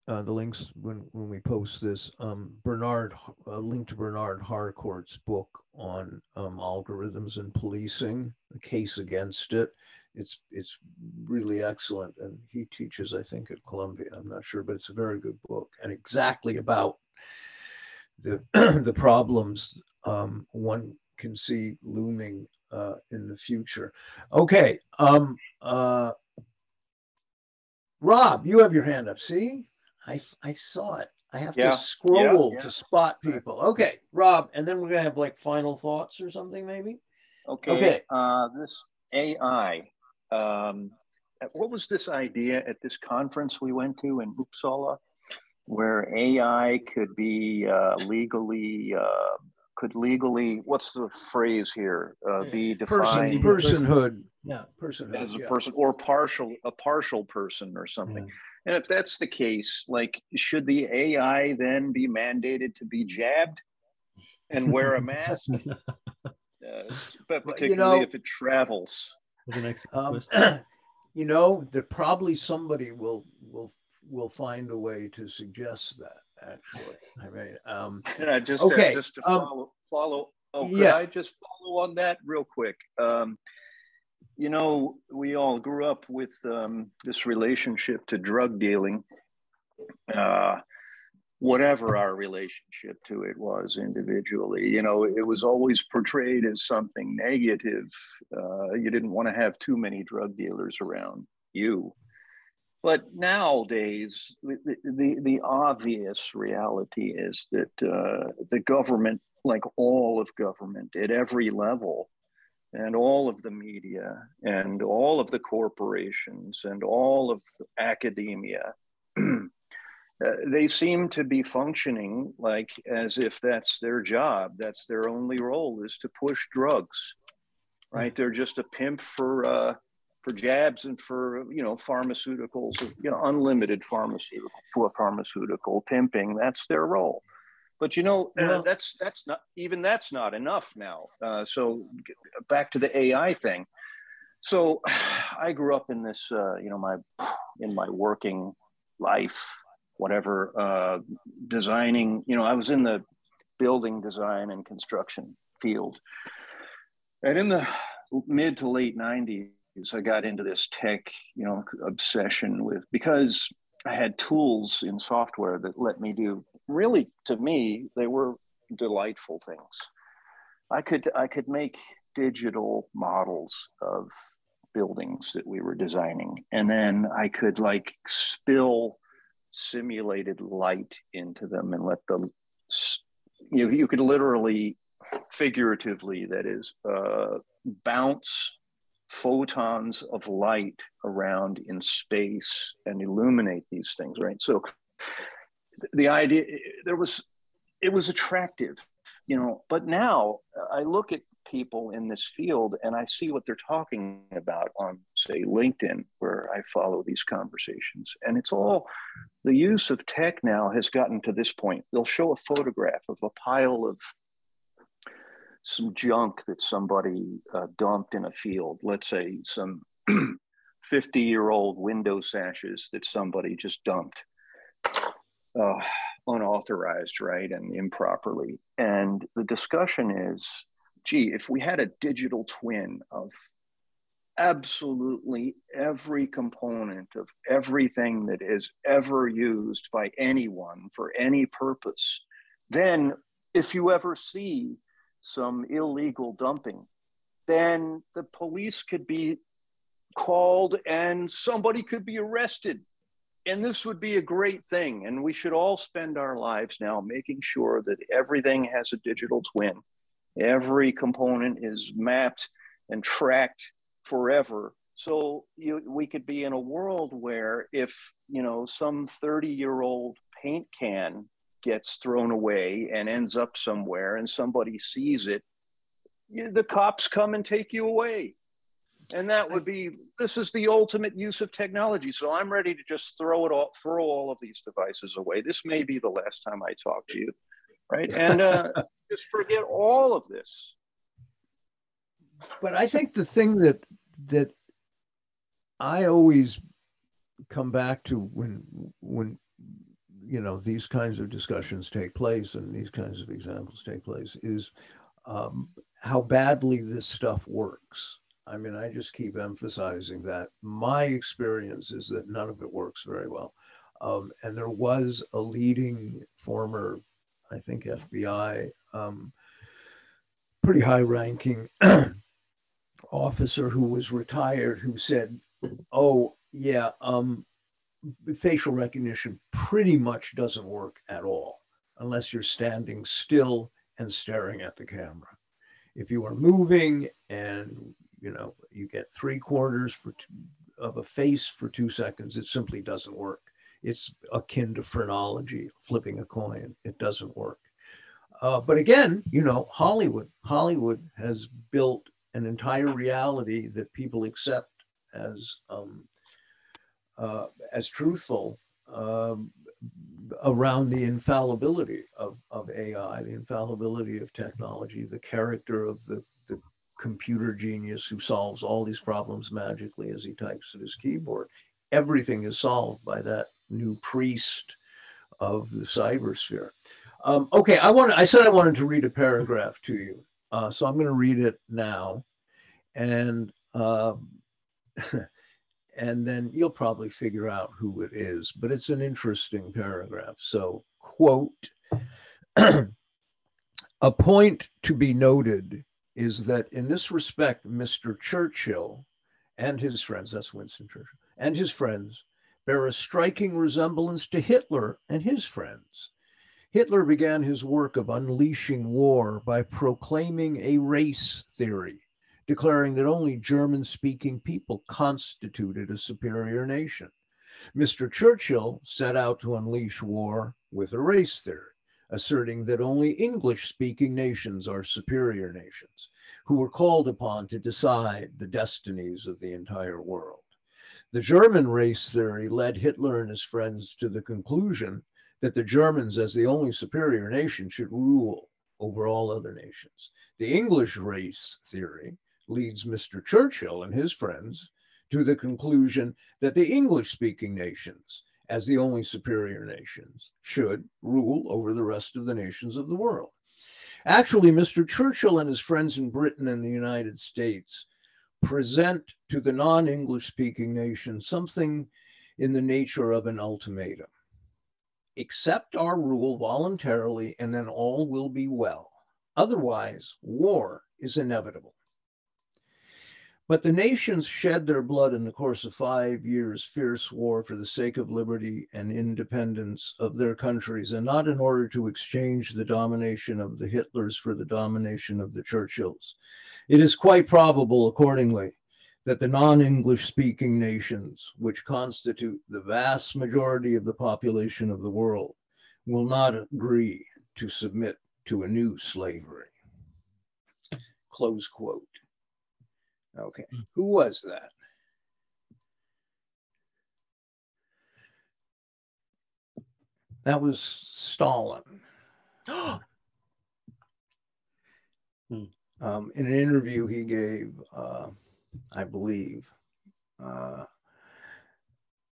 Speaker 1: uh, the links when, when we post this. Um, Bernard, a link to Bernard Harcourt's book on um, algorithms and policing, the case against it. It's it's really excellent, and he teaches, I think, at Columbia. I'm not sure, but it's a very good book, and exactly about the *clears throat* the problems um, one can see looming uh, in the future. Okay, um, uh, Rob, you have your hand up. See. I I saw it. I have yeah. to scroll yeah, yeah. to spot people. Okay, Rob, and then we're gonna have like final thoughts or something, maybe.
Speaker 6: Okay. Okay. Uh, this AI. Um, what was this idea at this conference we went to in Uppsala, where AI could be uh, legally uh, could legally what's the phrase here uh, be defined
Speaker 1: person, personhood
Speaker 3: yeah
Speaker 6: personhood as a yeah. person or partial a partial person or something yeah. And if that's the case like should the ai then be mandated to be jabbed and wear a mask *laughs* uh, but particularly you know, if it travels
Speaker 1: um, *clears throat* you know that probably somebody will will will find a way to suggest that actually. I mean, um,
Speaker 6: and I just uh, okay. Uh, just to um, follow, um, follow. Oh, could yeah. I just follow on that real quick? Um, you know, we all grew up with um, this relationship to drug dealing. Uh, whatever our relationship to it was individually. You know, it was always portrayed as something negative. Uh, you didn't want to have too many drug dealers around you. But nowadays, the, the, the obvious reality is that uh, the government, like all of government at every level, and all of the media, and all of the corporations, and all of academia, *clears throat* uh, they seem to be functioning like as if that's their job, that's their only role is to push drugs, right? They're just a pimp for. Uh, for jabs and for you know pharmaceuticals, you know unlimited pharmaceutical for pharmaceutical pimping. That's their role. But you know uh, that's that's not even that's not enough now. Uh, so back to the AI thing. So *sighs* I grew up in this uh, you know my in my working life whatever uh, designing you know I was in the building design and construction field and in the mid to late 90s I got into this tech, you know, obsession with because I had tools in software that let me do really to me they were delightful things. I could I could make digital models of buildings that we were designing and then I could like spill simulated light into them and let them you you could literally figuratively that is uh, bounce photons of light around in space and illuminate these things, right? So the idea there was it was attractive, you know, but now I look at people in this field and I see what they're talking about on, say, LinkedIn, where I follow these conversations. And it's all the use of tech now has gotten to this point. They'll show a photograph of a pile of some junk that somebody uh, dumped in a field, let's say some *clears throat* 50 year old window sashes that somebody just dumped uh, unauthorized, right, and improperly. And the discussion is gee, if we had a digital twin of absolutely every component of everything that is ever used by anyone for any purpose, then if you ever see some illegal dumping, then the police could be called and somebody could be arrested. And this would be a great thing. And we should all spend our lives now making sure that everything has a digital twin. Every component is mapped and tracked forever. So you, we could be in a world where if, you know, some 30 year old paint can gets thrown away and ends up somewhere and somebody sees it, the cops come and take you away. And that would be this is the ultimate use of technology. So I'm ready to just throw it all, throw all of these devices away. This may be the last time I talk to you, right? And uh, *laughs* just forget all of this.
Speaker 1: But I think the thing that that I always come back to when when you know these kinds of discussions take place and these kinds of examples take place is um, how badly this stuff works. I mean, I just keep emphasizing that. My experience is that none of it works very well. Um, and there was a leading former, I think, FBI, um, pretty high ranking *clears throat* officer who was retired who said, Oh, yeah, um, facial recognition pretty much doesn't work at all unless you're standing still and staring at the camera. If you are moving and you know you get three quarters for two, of a face for two seconds, it simply doesn't work. It's akin to phrenology, flipping a coin. It doesn't work. Uh, but again, you know, Hollywood, Hollywood has built an entire reality that people accept as um, uh, as truthful um, around the infallibility of, of AI, the infallibility of technology, the character of the, the computer genius who solves all these problems magically as he types at his keyboard. Everything is solved by that new priest of the cybersphere. Um, okay, I want. I said I wanted to read a paragraph to you, uh, so I'm going to read it now, and um, *laughs* and then you'll probably figure out who it is. But it's an interesting paragraph. So, quote: *clears throat* A point to be noted is that in this respect, Mr. Churchill and his friends, that's Winston Churchill, and his friends bear a striking resemblance to Hitler and his friends. Hitler began his work of unleashing war by proclaiming a race theory, declaring that only German speaking people constituted a superior nation. Mr. Churchill set out to unleash war with a race theory, asserting that only English speaking nations are superior nations, who were called upon to decide the destinies of the entire world. The German race theory led Hitler and his friends to the conclusion that the Germans, as the only superior nation, should rule over all other nations. The English race theory leads Mr. Churchill and his friends to the conclusion that the English speaking nations, as the only superior nations, should rule over the rest of the nations of the world. Actually, Mr. Churchill and his friends in Britain and the United States present to the non English speaking nations something in the nature of an ultimatum accept our rule voluntarily, and then all will be well. Otherwise, war is inevitable. But the nations shed their blood in the course of five years' fierce war for the sake of liberty and independence of their countries, and not in order to exchange the domination of the Hitlers for the domination of the Churchills. It is quite probable, accordingly, that the non-English speaking nations, which constitute the vast majority of the population of the world, will not agree to submit to a new slavery. Close quote. Okay, hmm. who was that? That was Stalin. *gasps* Hmm. um, in an interview he gave, uh, I believe. Uh,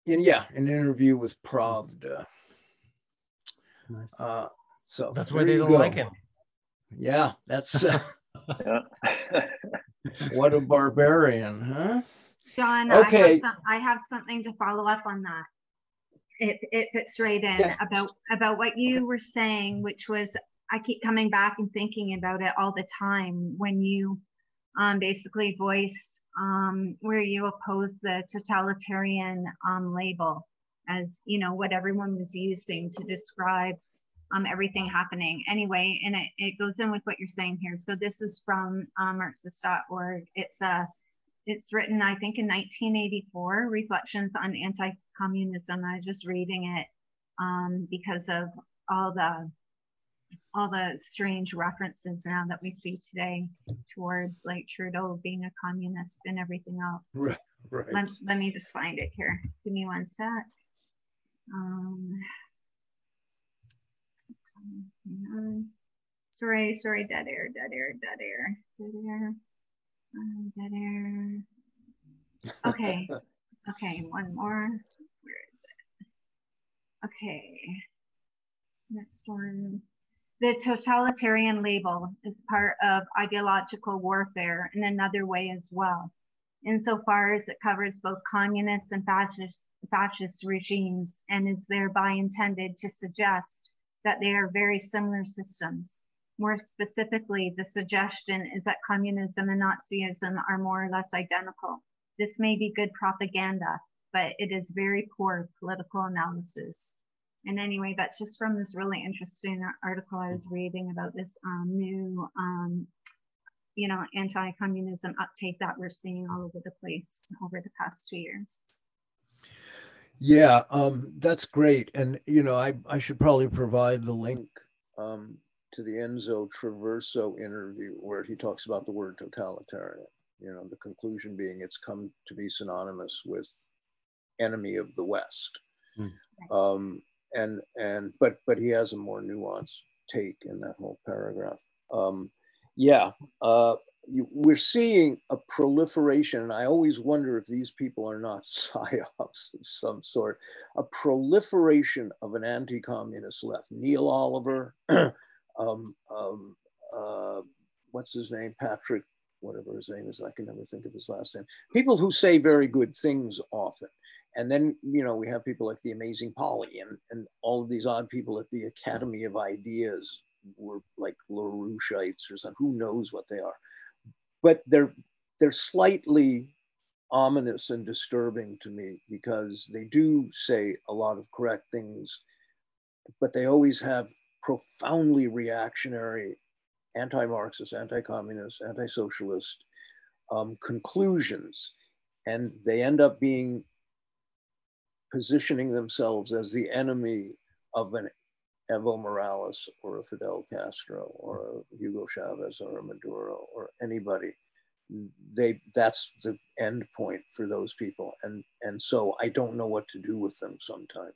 Speaker 1: and yeah, an interview with Pravda. Nice. Uh, so
Speaker 2: that's why they don't go. like him.
Speaker 1: Yeah, that's uh, *laughs* *laughs* *laughs* what a barbarian, huh?
Speaker 4: John, okay. I have, some, I have, something to follow up on that. It, it fits right in yes. about about what you were saying, which was I keep coming back and thinking about it all the time when you um, basically voiced um, where you opposed the totalitarian um, label as you know what everyone was using to describe um, everything happening anyway and it, it goes in with what you're saying here so this is from um, marxist.org it's a uh, it's written i think in 1984 reflections on anti-communism i was just reading it um, because of all the all the strange references now that we see today towards like Trudeau being a communist and everything else.
Speaker 1: Right. right.
Speaker 4: Let, let me just find it here. Give me one sec. Um, sorry, sorry, dead air, dead air, dead air, dead air, um, dead air. Okay, *laughs* okay, one more. Where is it? Okay, next one. The totalitarian label is part of ideological warfare in another way as well, insofar as it covers both communist and fascist, fascist regimes and is thereby intended to suggest that they are very similar systems. More specifically, the suggestion is that communism and Nazism are more or less identical. This may be good propaganda, but it is very poor political analysis and anyway, that's just from this really interesting article I was reading about this um, new, um, you know, anti-communism uptake that we're seeing all over the place over the past two years.
Speaker 1: Yeah, um, that's great. And, you know, I, I should probably provide the link um, to the Enzo Traverso interview where he talks about the word totalitarian. You know, the conclusion being it's come to be synonymous with enemy of the West. Mm. Um, and and but but he has a more nuanced take in that whole paragraph. Um, yeah, uh, you, we're seeing a proliferation, and I always wonder if these people are not *laughs* psyops of some sort, a proliferation of an anti-communist left. Neil Oliver, *clears throat* um, um, uh, what's his name, Patrick, whatever his name is, I can never think of his last name. People who say very good things often. And then, you know, we have people like the amazing Polly and, and all of these odd people at the Academy of Ideas were like LaRoucheites or something, who knows what they are but they're they're slightly ominous and disturbing to me because they do say a lot of correct things, but they always have profoundly reactionary, anti-Marxist, anti-communist, anti-socialist um, conclusions, and they end up being positioning themselves as the enemy of an Evo Morales or a Fidel Castro or a Hugo Chavez or a Maduro or anybody. They that's the end point for those people, and and so I don't know what to do with them sometimes,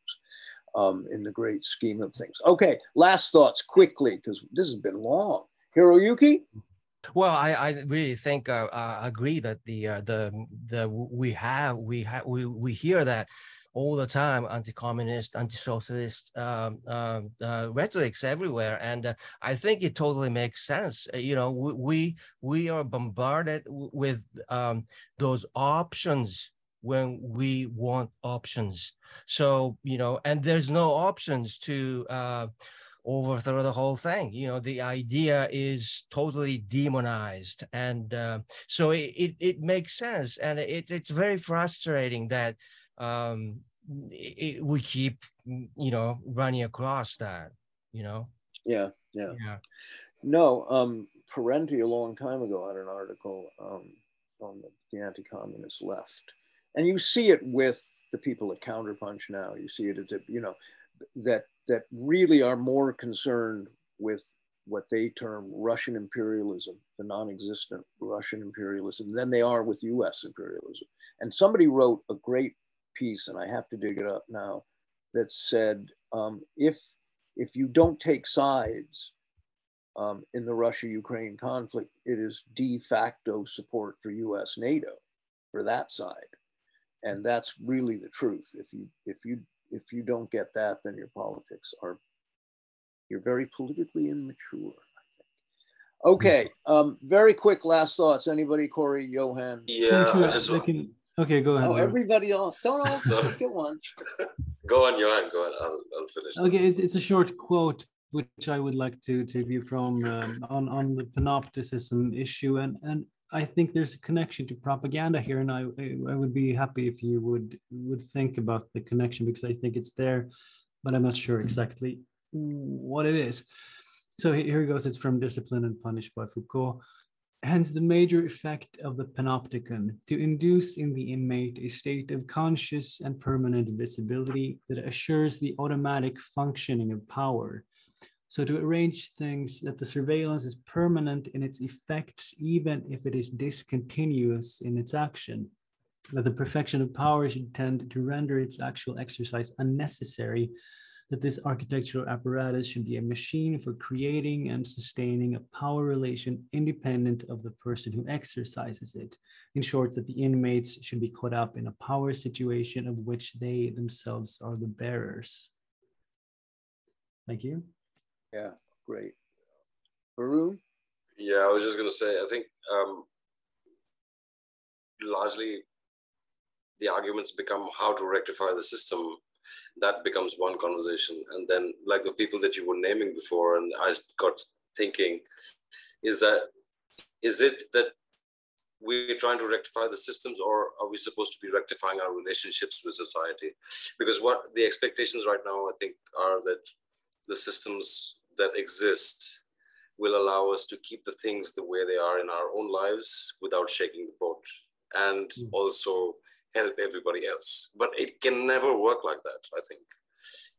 Speaker 1: um, in the great scheme of things. Okay, last thoughts quickly because this has been long. Hiroyuki.
Speaker 2: Well, I, I really think uh, I agree that the uh, the the we have we have we we hear that all the time anti-communist, anti-socialist um, uh, uh, rhetorics everywhere, and uh, I think it totally makes sense. Uh, you know, we we are bombarded with um, those options when we want options. So you know, and there's no options to uh, overthrow the whole thing. You know, the idea is totally demonized. And uh, so it, it, it, makes sense. And it, it's very frustrating that um, it, we keep you know running across that you know
Speaker 1: yeah yeah yeah no um parenti a long time ago had an article um, on the, the anti-communist left and you see it with the people at counterpunch now you see it as a, you know that that really are more concerned with what they term Russian imperialism, the non-existent Russian imperialism, than they are with U.S. imperialism. And somebody wrote a great piece, and I have to dig it up now, that said um, if if you don't take sides um, in the Russia-Ukraine conflict, it is de facto support for U.S. NATO for that side, and that's really the truth. If you if you if you don't get that, then your politics are you're very politically immature. I think okay, um, very quick last thoughts. Anybody, Cory, Johan?
Speaker 5: Yeah, I just,
Speaker 3: Okay, go ahead.
Speaker 1: Oh, everybody else. Don't all *laughs* speak at once.
Speaker 5: go on, Johan. Go on. I'll, I'll finish.
Speaker 3: Okay, it's, it's a short quote which I would like to to view from um, on on the panopticism issue, and and I think there's a connection to propaganda here, and I I would be happy if you would would think about the connection because I think it's there, but I'm not sure exactly what it is. So here it goes. It's from Discipline and Punish by Foucault. Hence, the major effect of the panopticon to induce in the inmate a state of conscious and permanent visibility that assures the automatic functioning of power. So, to arrange things that the surveillance is permanent in its effects, even if it is discontinuous in its action, that the perfection of power should tend to render its actual exercise unnecessary that this architectural apparatus should be a machine for creating and sustaining a power relation independent of the person who exercises it. In short, that the inmates should be caught up in a power situation of which they themselves are the bearers. Thank you.
Speaker 1: Yeah, great. Varun?
Speaker 5: Yeah, I was just going to say, I think um, largely the arguments become how to rectify the system that becomes one conversation. And then like the people that you were naming before and i got thinking is that is it that we're trying to rectify the systems or are we supposed to be rectifying our relationships with society? Because what the expectations right now i think are that the systems that exist will allow us to keep the things the way they are in our own lives without shaking the boat. And mm. also help everybody else. But it can never work like that, I think.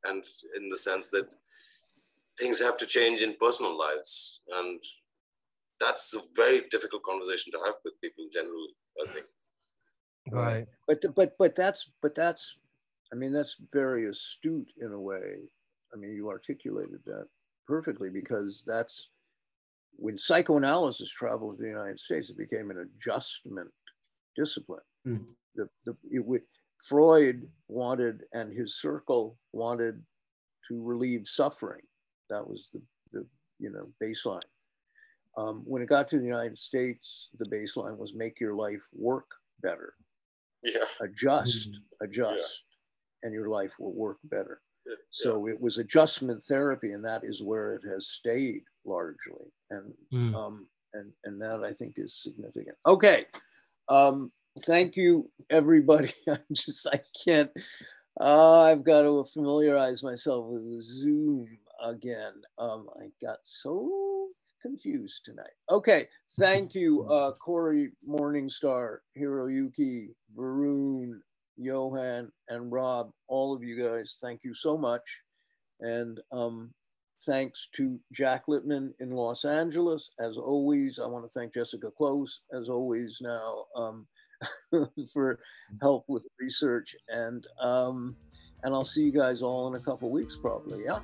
Speaker 5: And in the sense that things have to change in personal lives. And that's a very difficult conversation to have with people generally, I think.
Speaker 2: Right.
Speaker 1: But but but that's but that's I mean that's very astute in a way. I mean you articulated that perfectly because that's when psychoanalysis traveled to the United States, it became an adjustment discipline. Mm. The, the, it, Freud wanted, and his circle wanted to relieve suffering. That was the, the you know, baseline. Um, when it got to the United States, the baseline was make your life work better.
Speaker 5: Yeah.
Speaker 1: Adjust, mm-hmm. adjust, yeah. and your life will work better. Yeah. So it was adjustment therapy, and that is where it has stayed largely. And mm. um, and and that I think is significant. Okay. Um, thank you, everybody. *laughs* I just I can't. Uh, I've got to familiarize myself with Zoom again. Um, I got so confused tonight. Okay, thank you, *laughs* uh, Cory Morningstar, Hiroyuki, Varun, Johan, and Rob. All of you guys, thank you so much. And um, thanks to Jack Littman in Los Angeles. As always, I want to thank Jessica Close, as always now. Um, *laughs* for help with research. And um, and I'll see you guys all in a couple weeks, probably. Yeah.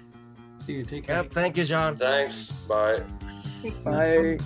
Speaker 3: See you. Take care.
Speaker 2: Yep. Thank you, John.
Speaker 5: Thanks. Bye.
Speaker 1: Bye.